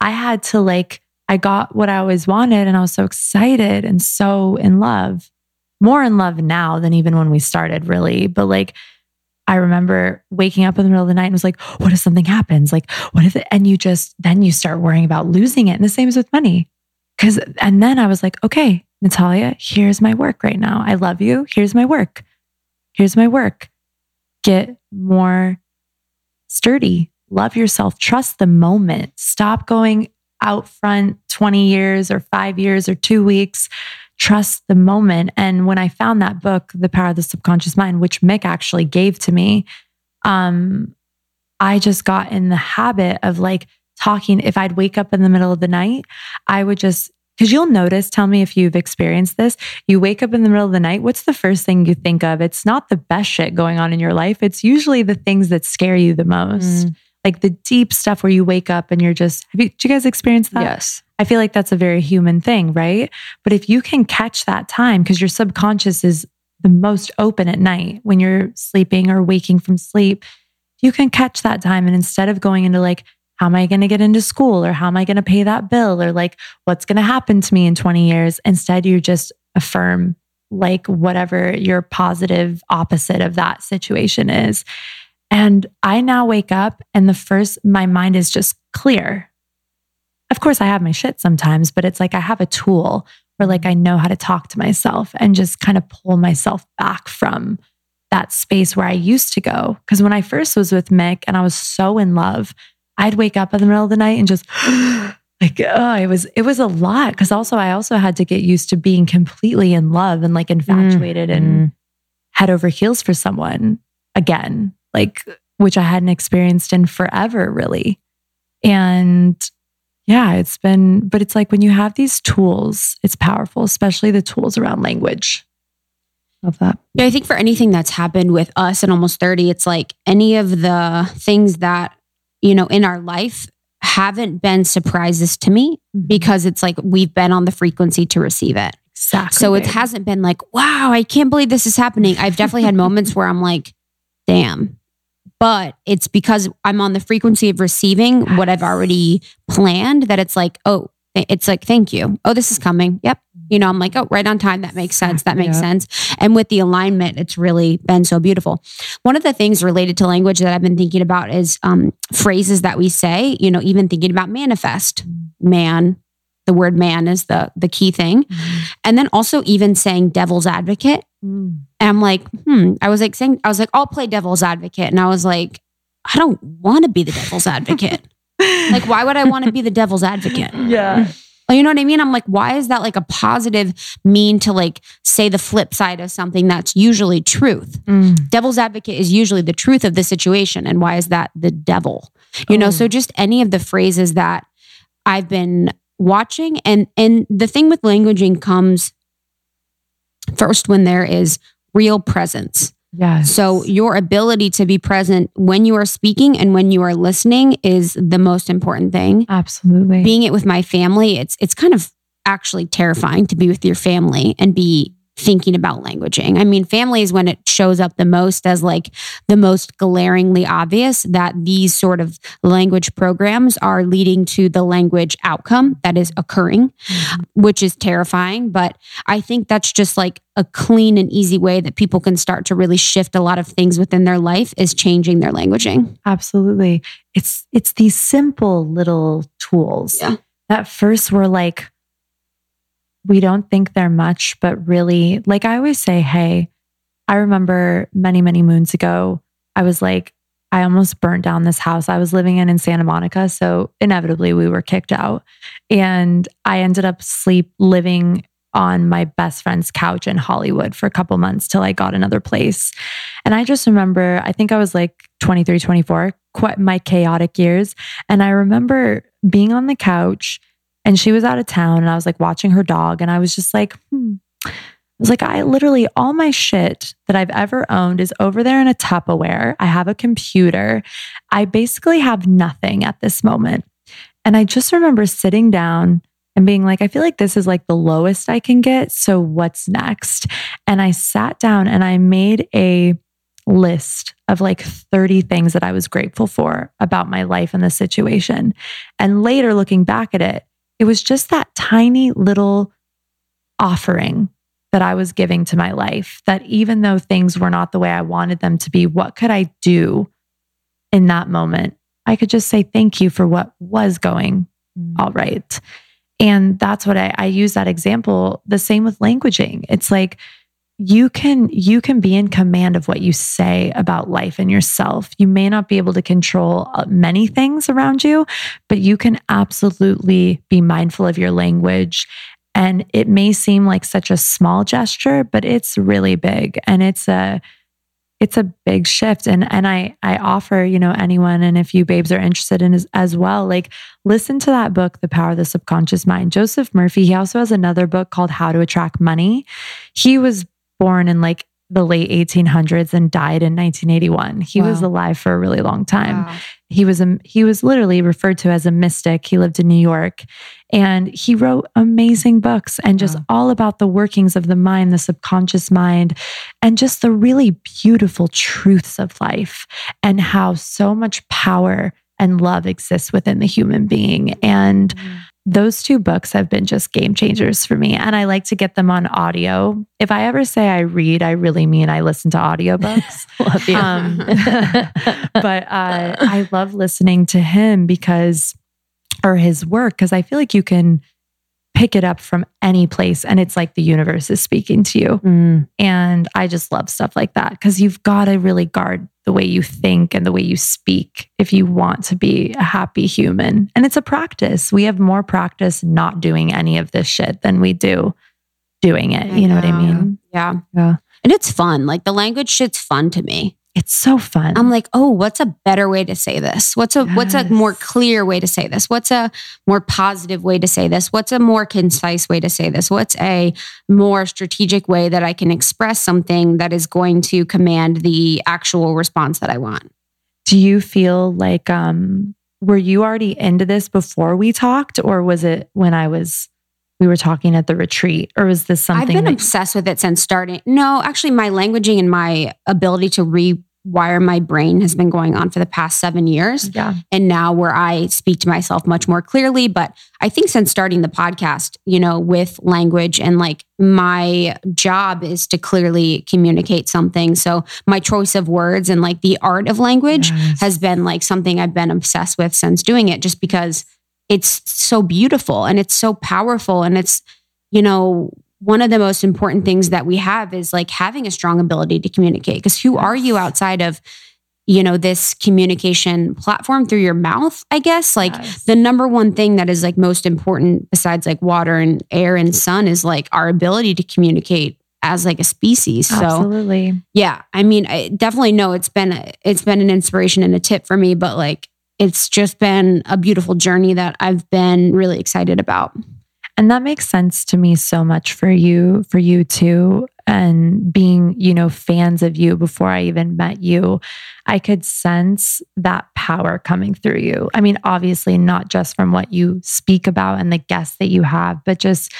I had to like I got what I always wanted and I was so excited and so in love. More in love now than even when we started, really. But like, I remember waking up in the middle of the night and was like, what if something happens? Like, what if it, and you just, then you start worrying about losing it. And the same is with money. Cause, and then I was like, okay, Natalia, here's my work right now. I love you. Here's my work. Here's my work. Get more sturdy. Love yourself. Trust the moment. Stop going out front 20 years or five years or two weeks. Trust the moment. And when I found that book, The Power of the Subconscious Mind, which Mick actually gave to me, um, I just got in the habit of like talking. If I'd wake up in the middle of the night, I would just, because you'll notice, tell me if you've experienced this. You wake up in the middle of the night, what's the first thing you think of? It's not the best shit going on in your life. It's usually the things that scare you the most. Mm like the deep stuff where you wake up and you're just, have you, do you guys experience that? Yes. I feel like that's a very human thing, right? But if you can catch that time, because your subconscious is the most open at night when you're sleeping or waking from sleep, you can catch that time. And instead of going into like, how am I going to get into school or how am I going to pay that bill or like what's going to happen to me in 20 years, instead you just affirm like whatever your positive opposite of that situation is. And I now wake up and the first, my mind is just clear. Of course, I have my shit sometimes, but it's like I have a tool where like I know how to talk to myself and just kind of pull myself back from that space where I used to go. Cause when I first was with Mick and I was so in love, I'd wake up in the middle of the night and just like, oh, it was, it was a lot. Cause also, I also had to get used to being completely in love and like infatuated mm-hmm. and head over heels for someone again like which I hadn't experienced in forever, really. And yeah, it's been, but it's like when you have these tools, it's powerful, especially the tools around language. Love that. Yeah, I think for anything that's happened with us in almost 30, it's like any of the things that, you know, in our life haven't been surprises to me mm-hmm. because it's like we've been on the frequency to receive it. Exactly. So it hasn't been like, wow, I can't believe this is happening. I've definitely had moments where I'm like, damn, but it's because I'm on the frequency of receiving yes. what I've already planned that it's like, oh, it's like, thank you. Oh, this is coming. Yep. You know, I'm like, oh, right on time. That makes sense. That makes sense. And with the alignment, it's really been so beautiful. One of the things related to language that I've been thinking about is um, phrases that we say, you know, even thinking about manifest, man, the word man is the the key thing. Mm-hmm. And then also even saying devil's advocate. Mm. And I'm like, hmm. I was like saying, I was like, I'll play devil's advocate. And I was like, I don't want to be the devil's advocate. like, why would I want to be the devil's advocate? Yeah. You know what I mean? I'm like, why is that like a positive mean to like say the flip side of something that's usually truth? Mm. Devil's advocate is usually the truth of the situation. And why is that the devil? You oh. know, so just any of the phrases that I've been watching and and the thing with languaging comes first when there is real presence. Yes. So your ability to be present when you are speaking and when you are listening is the most important thing. Absolutely. Being it with my family, it's it's kind of actually terrifying to be with your family and be thinking about languaging. I mean, family is when it shows up the most as like the most glaringly obvious that these sort of language programs are leading to the language outcome that is occurring, mm-hmm. which is terrifying. But I think that's just like a clean and easy way that people can start to really shift a lot of things within their life is changing their languaging. Absolutely. It's it's these simple little tools. Yeah at first we're like, we don't think they're much, but really, like I always say, hey, I remember many, many moons ago, I was like, I almost burnt down this house I was living in in Santa Monica. So inevitably we were kicked out. And I ended up sleep living on my best friend's couch in Hollywood for a couple months till I got another place. And I just remember, I think I was like 23, 24, quite my chaotic years. And I remember being on the couch and she was out of town and I was like watching her dog and I was just like, hmm. I was like, I literally, all my shit that I've ever owned is over there in a Tupperware. I have a computer. I basically have nothing at this moment. And I just remember sitting down and being like, I feel like this is like the lowest I can get. So what's next? And I sat down and I made a list of like 30 things that I was grateful for about my life and the situation. And later looking back at it, it was just that tiny little offering that I was giving to my life. That even though things were not the way I wanted them to be, what could I do in that moment? I could just say thank you for what was going mm. all right. And that's what I, I use that example. The same with languaging. It's like you can you can be in command of what you say about life and yourself. You may not be able to control uh, many things around you, but you can absolutely be mindful of your language. And it may seem like such a small gesture, but it's really big. And it's a it's a big shift and and I I offer, you know, anyone and if you babes are interested in as, as well, like listen to that book The Power of the Subconscious Mind. Joseph Murphy, he also has another book called How to Attract Money. He was born in like the late 1800s and died in 1981. He wow. was alive for a really long time. Wow. He was a, he was literally referred to as a mystic. He lived in New York and he wrote amazing books and just wow. all about the workings of the mind, the subconscious mind, and just the really beautiful truths of life and how so much power and love exists within the human being. And mm-hmm those two books have been just game changers for me. And I like to get them on audio. If I ever say I read, I really mean I listen to audiobooks. love you. Um, but uh, I love listening to him because, or his work, because I feel like you can pick it up from any place and it's like the universe is speaking to you. Mm. And I just love stuff like that because you've got to really guard the way you think and the way you speak if you want to be a happy human. And it's a practice. We have more practice not doing any of this shit than we do doing it. You know, know what I mean? Yeah. Yeah. And it's fun. Like the language shit's fun to me. It's so fun. I'm like, oh, what's a better way to say this? What's a yes. what's a more clear way to say this? What's a more positive way to say this? What's a more concise way to say this? What's a more strategic way that I can express something that is going to command the actual response that I want? Do you feel like um were you already into this before we talked or was it when I was we were talking at the retreat or was this something I've been that- obsessed with it since starting. No, actually my languaging and my ability to rewire my brain has been going on for the past 7 years. Yeah. And now where I speak to myself much more clearly, but I think since starting the podcast, you know, with language and like my job is to clearly communicate something. So my choice of words and like the art of language yes. has been like something I've been obsessed with since doing it just because it's so beautiful and it's so powerful. And it's you know one of the most important things that we have is like having a strong ability to communicate. Because who are you outside of you know this communication platform through your mouth i guess? Like yes. the number one thing that is like most important besides like water and air and sun is like our ability to communicate as like a species. So absolutely. yeah i mean i definitely know it's been it's been an inspiration and a tip for me but like it's just been a beautiful journey that I've been really excited about. And that makes sense to me so much for you, for you too. And being, you know, fans of you before I even met you, I could sense that power coming through you. I mean, obviously, not just from what you speak about and the guests that you have, but just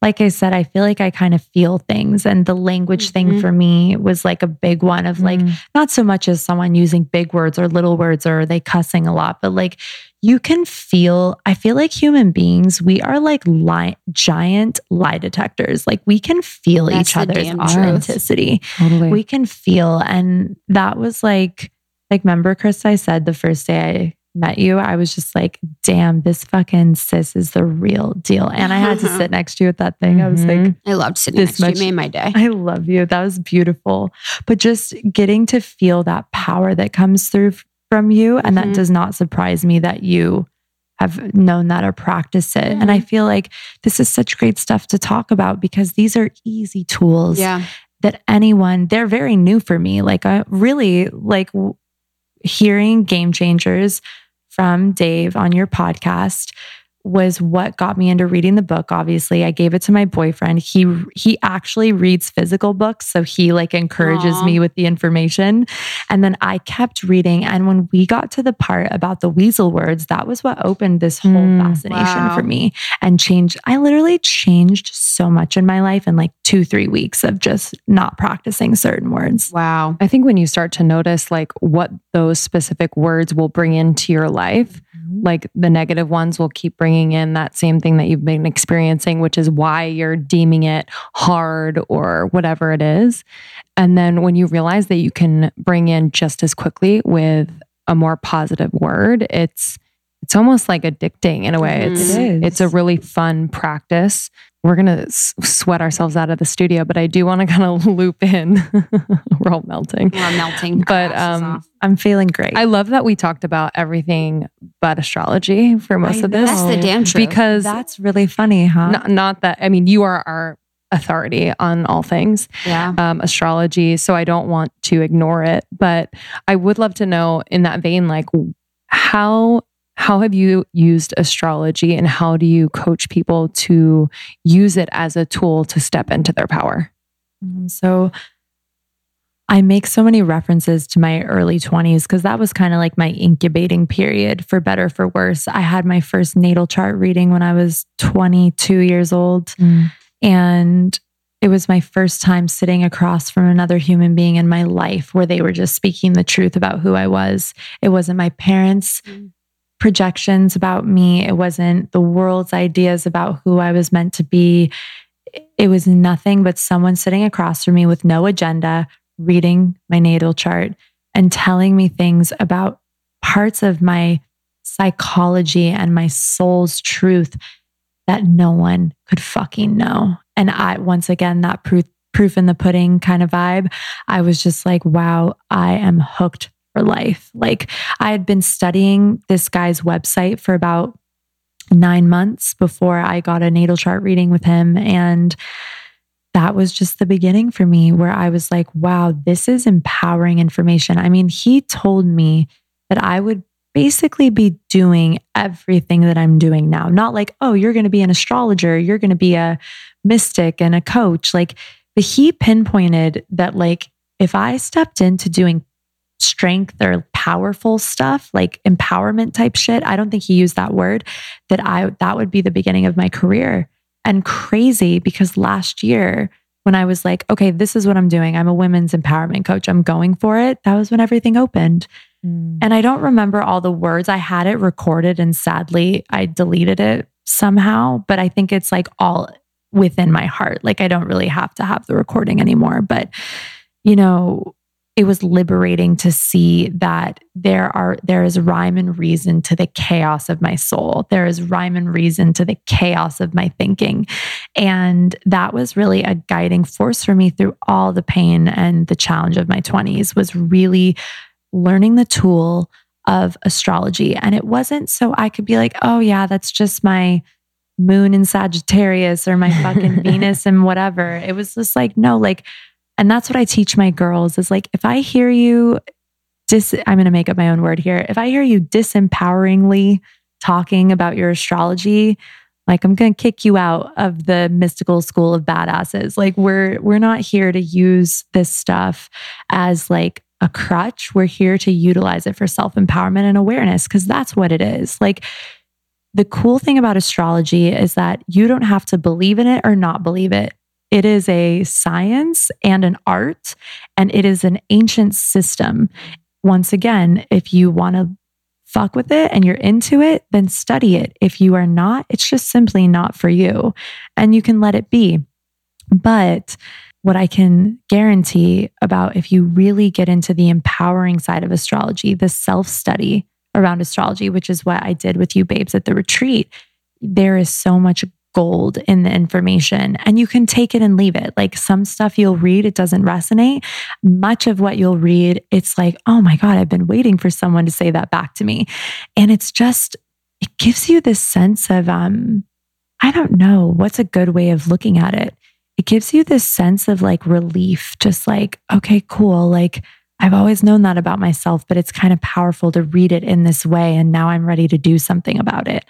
like I said, I feel like I kind of feel things. And the language mm-hmm. thing for me was like a big one of like, mm. not so much as someone using big words or little words or they cussing a lot, but like you can feel, I feel like human beings, we are like lie, giant lie detectors. Like we can feel That's each other's authenticity. Totally. We can feel. And that was like, like, remember, Chris, I said the first day I met you, I was just like, damn, this fucking sis is the real deal. And I had to sit next to you with that thing. Mm-hmm. I was like, I loved sitting next much, to you. Made my day. I love you. That was beautiful. But just getting to feel that power that comes through from you. And mm-hmm. that does not surprise me that you have known that or practiced it. Mm-hmm. And I mm-hmm. feel like this is such great stuff to talk about because these are easy tools. Yeah. That anyone, they're very new for me. Like, I really like hearing game changers from Dave on your podcast was what got me into reading the book obviously i gave it to my boyfriend he he actually reads physical books so he like encourages Aww. me with the information and then i kept reading and when we got to the part about the weasel words that was what opened this whole mm, fascination wow. for me and changed i literally changed so much in my life in like 2 3 weeks of just not practicing certain words wow i think when you start to notice like what those specific words will bring into your life Mm-hmm. like the negative ones will keep bringing in that same thing that you've been experiencing, which is why you're deeming it hard or whatever it is. And then when you realize that you can bring in just as quickly with a more positive word, it's it's almost like addicting in a way. It's it it's a really fun practice we're going to s- sweat ourselves out of the studio, but I do want to kind of loop in. we're all melting. We're melting. But um, I'm feeling great. I love that we talked about everything but astrology for most I of this. That's the damn truth. Because that's really funny, huh? Not, not that, I mean, you are our authority on all things yeah. um, astrology. So I don't want to ignore it. But I would love to know in that vein, like, how how have you used astrology and how do you coach people to use it as a tool to step into their power? Mm, so, I make so many references to my early 20s because that was kind of like my incubating period for better for worse. I had my first natal chart reading when I was 22 years old. Mm. And it was my first time sitting across from another human being in my life where they were just speaking the truth about who I was. It wasn't my parents. Mm projections about me. It wasn't the world's ideas about who I was meant to be. It was nothing but someone sitting across from me with no agenda, reading my natal chart and telling me things about parts of my psychology and my soul's truth that no one could fucking know. And I, once again, that proof, proof in the pudding kind of vibe, I was just like, wow, I am hooked for life. Like I had been studying this guy's website for about nine months before I got a natal chart reading with him. And that was just the beginning for me where I was like, wow, this is empowering information. I mean, he told me that I would basically be doing everything that I'm doing now. Not like, oh, you're going to be an astrologer, you're going to be a mystic and a coach. Like, but he pinpointed that, like, if I stepped into doing strength or powerful stuff, like empowerment type shit. I don't think he used that word, that I that would be the beginning of my career. And crazy because last year when I was like, okay, this is what I'm doing. I'm a women's empowerment coach. I'm going for it. That was when everything opened. Mm. And I don't remember all the words. I had it recorded and sadly I deleted it somehow, but I think it's like all within my heart. Like I don't really have to have the recording anymore, but you know, it was liberating to see that there are there is rhyme and reason to the chaos of my soul. There is rhyme and reason to the chaos of my thinking. And that was really a guiding force for me through all the pain and the challenge of my 20s was really learning the tool of astrology. And it wasn't so i could be like oh yeah that's just my moon in sagittarius or my fucking venus and whatever. It was just like no like and that's what I teach my girls is like, if I hear you dis, I'm going to make up my own word here. If I hear you disempoweringly talking about your astrology, like I'm going to kick you out of the mystical school of badasses. Like we're, we're not here to use this stuff as like a crutch. We're here to utilize it for self empowerment and awareness because that's what it is. Like the cool thing about astrology is that you don't have to believe in it or not believe it. It is a science and an art, and it is an ancient system. Once again, if you want to fuck with it and you're into it, then study it. If you are not, it's just simply not for you, and you can let it be. But what I can guarantee about if you really get into the empowering side of astrology, the self study around astrology, which is what I did with you babes at the retreat, there is so much gold in the information and you can take it and leave it. Like some stuff you'll read, it doesn't resonate. Much of what you'll read, it's like, oh my God, I've been waiting for someone to say that back to me. And it's just, it gives you this sense of, um, I don't know what's a good way of looking at it. It gives you this sense of like relief, just like, okay, cool. Like, I've always known that about myself, but it's kind of powerful to read it in this way. And now I'm ready to do something about it.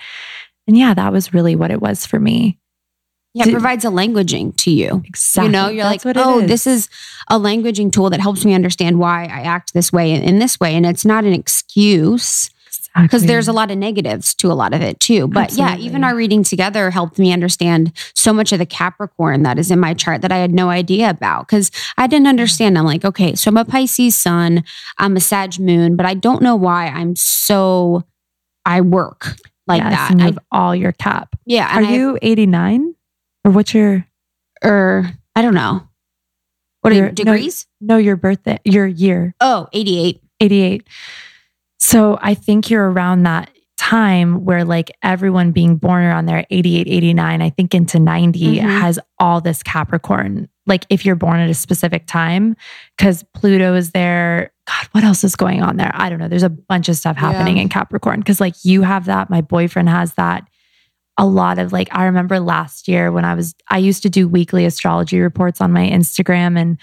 And yeah, that was really what it was for me. Yeah, it provides a languaging to you. Exactly. You know, you're That's like, oh, is. this is a languaging tool that helps me understand why I act this way in this way. And it's not an excuse because there's a lot of negatives to a lot of it too. But Absolutely. yeah, even our reading together helped me understand so much of the Capricorn that is in my chart that I had no idea about because I didn't understand. I'm like, okay, so I'm a Pisces sun, I'm a Sag moon, but I don't know why I'm so, I work like yes, that. And you have I, all your cap. Yeah. Are you 89 or what's your, or I don't know. What your, are your, degrees? No, no, your birthday, your year. Oh, 88. 88. So I think you're around that time where like everyone being born around there 88 89 i think into 90 mm-hmm. has all this capricorn. Like if you're born at a specific time because pluto is there. God what else is going on there? I don't know. There's a bunch of stuff happening yeah. in capricorn because like you have that. My boyfriend has that. A lot of like i remember last year when i was i used to do weekly astrology reports on my instagram and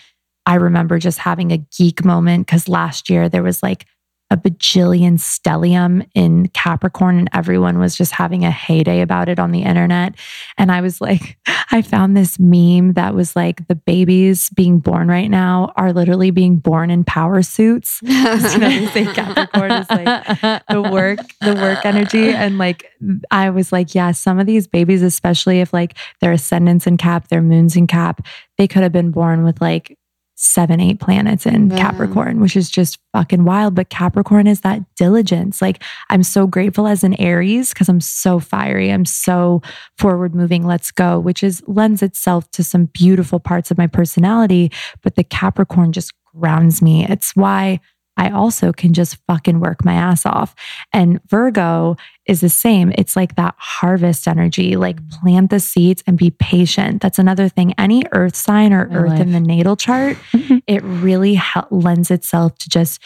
i remember just having a geek moment because last year there was like a bajillion stellium in Capricorn, and everyone was just having a heyday about it on the internet. And I was like, I found this meme that was like the babies being born right now are literally being born in power suits. you know, they say Capricorn is like the work, the work energy. And like, I was like, yeah, some of these babies, especially if like their ascendants in Cap, their moons in Cap, they could have been born with like seven, eight planets in yeah. Capricorn, which is just fucking wild. But Capricorn is that diligence. Like, I'm so grateful as an Aries because I'm so fiery. I'm so forward moving. Let's go, which is lends itself to some beautiful parts of my personality. But the Capricorn just grounds me. It's why I also can just fucking work my ass off. And Virgo is the same. It's like that harvest energy, like mm. plant the seeds and be patient. That's another thing. Any earth sign or my earth life. in the natal chart, it really ha- lends itself to just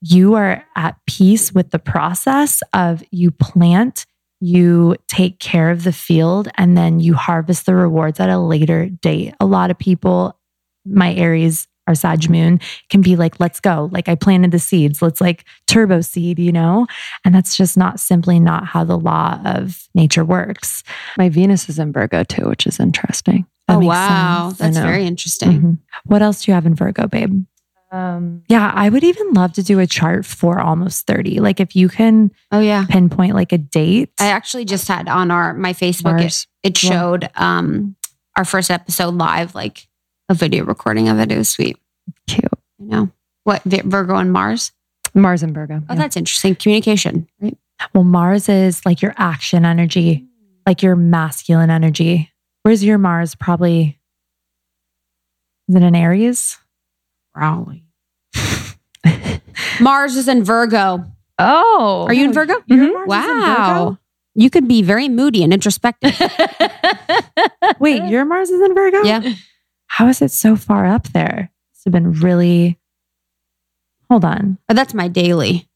you are at peace with the process of you plant, you take care of the field, and then you harvest the rewards at a later date. A lot of people, my Aries our Sag moon can be like, let's go. Like I planted the seeds. Let's like turbo seed, you know? And that's just not simply not how the law of nature works. My Venus is in Virgo too, which is interesting. That oh, wow. Sense. That's very interesting. Mm-hmm. What else do you have in Virgo, babe? Um, yeah, I would even love to do a chart for almost 30. Like if you can oh yeah pinpoint like a date. I actually just had on our my Facebook it, it, showed yeah. um our first episode live like a video recording of it. It was sweet. Cute. You know what? Virgo and Mars. Mars and Virgo. Oh, yeah. that's interesting. Communication, right? Well, Mars is like your action energy, like your masculine energy. Where's your Mars? Probably. Is it an Aries? Probably. Mars is in Virgo. Oh. Are you in Virgo? Mm-hmm. Wow. Virgo? You could be very moody and introspective. Wait, your Mars is in Virgo? Yeah. How is it so far up there? It's been really. Hold on. But that's my daily.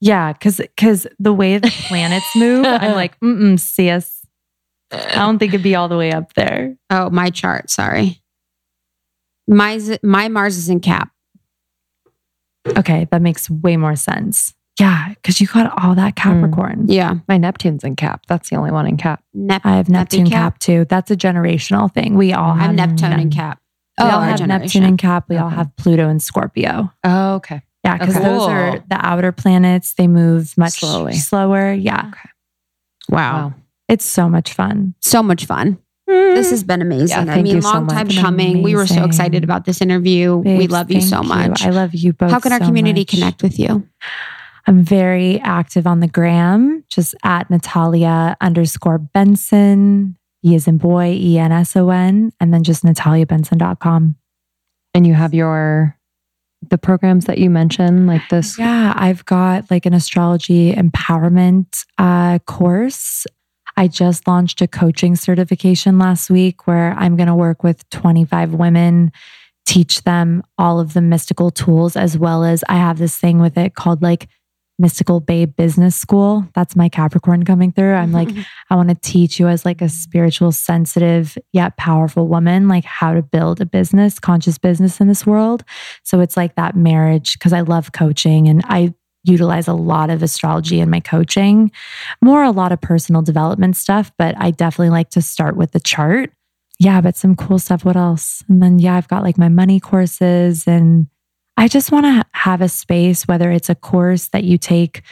Yeah, because because the way the planets move, I'm like, mm mm, sis. I don't think it'd be all the way up there. Oh, my chart. Sorry. My my Mars is in Cap. Okay, that makes way more sense. Yeah, because you got all that Capricorn. Mm. Yeah. My Neptune's in Cap. That's the only one in Cap. Nep- I have Neptune cap? cap? too. That's a generational thing. We all have Neptune and Cap. We oh, all have Neptune and Cap. We okay. all have Pluto and Scorpio. Oh, okay. Yeah, because okay. those cool. are the outer planets. They move much slowly, slower. Yeah. Okay. Wow. wow. It's so much fun. So much fun. Mm. This has been amazing. Yeah, I mean, long so time coming. Amazing. We were so excited about this interview. Babes, we love you so much. You. I love you both. How can our so community much. connect with you? I'm very active on the gram, just at Natalia underscore Benson. E is in boy, E N S O N, and then just nataliabenson.com. And you have your the programs that you mentioned, like this? Yeah, I've got like an astrology empowerment uh, course. I just launched a coaching certification last week where I'm going to work with 25 women, teach them all of the mystical tools, as well as I have this thing with it called like mystical babe business school. That's my capricorn coming through. I'm like i want to teach you as like a spiritual sensitive yet powerful woman like how to build a business conscious business in this world. So it's like that marriage because i love coaching and i utilize a lot of astrology in my coaching. More a lot of personal development stuff but i definitely like to start with the chart. Yeah but some cool stuff what else? And then yeah i've got like my money courses and I just want to have a space, whether it's a course that you take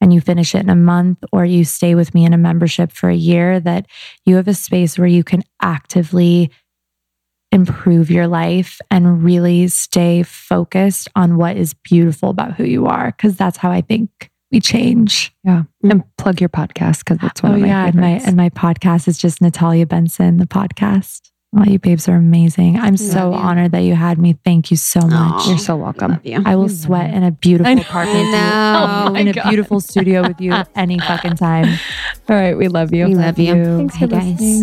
and you finish it in a month, or you stay with me in a membership for a year, that you have a space where you can actively improve your life and really stay focused on what is beautiful about who you are. Cause that's how I think we change. Yeah. Mm. And plug your podcast because it's one oh, of my yeah, favorites. And my, and my podcast is just Natalia Benson, the podcast. Oh, you babes are amazing. I'm so you. honored that you had me. Thank you so much. Aww, You're so welcome. You. I will sweat in a beautiful apartment, with you, oh, oh in a beautiful studio with you any fucking time. All right, we love you. We love, love you. you. Thanks hey guys.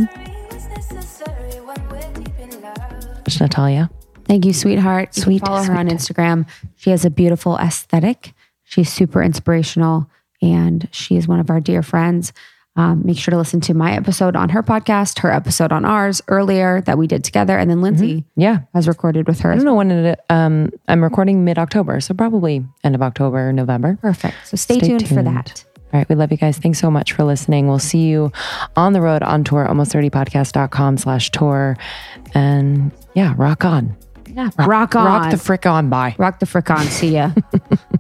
It's Natalia. Thank you, sweetheart. You sweet. follow her on Instagram. She has a beautiful aesthetic. She's super inspirational, and she is one of our dear friends. Um, make sure to listen to my episode on her podcast, her episode on ours earlier that we did together, and then Lindsey, mm-hmm. yeah, has recorded with her. I don't know when it. Um, I'm recording mid October, so probably end of October, November. Perfect. So stay, stay tuned, tuned, for that. All right. We love you guys. Thanks so much for listening. We'll see you on the road on tour, almost30podcast.com slash tour. And yeah, rock on. Yeah, rock, rock on. Rock the frick on. Bye. Rock the frick on. See ya.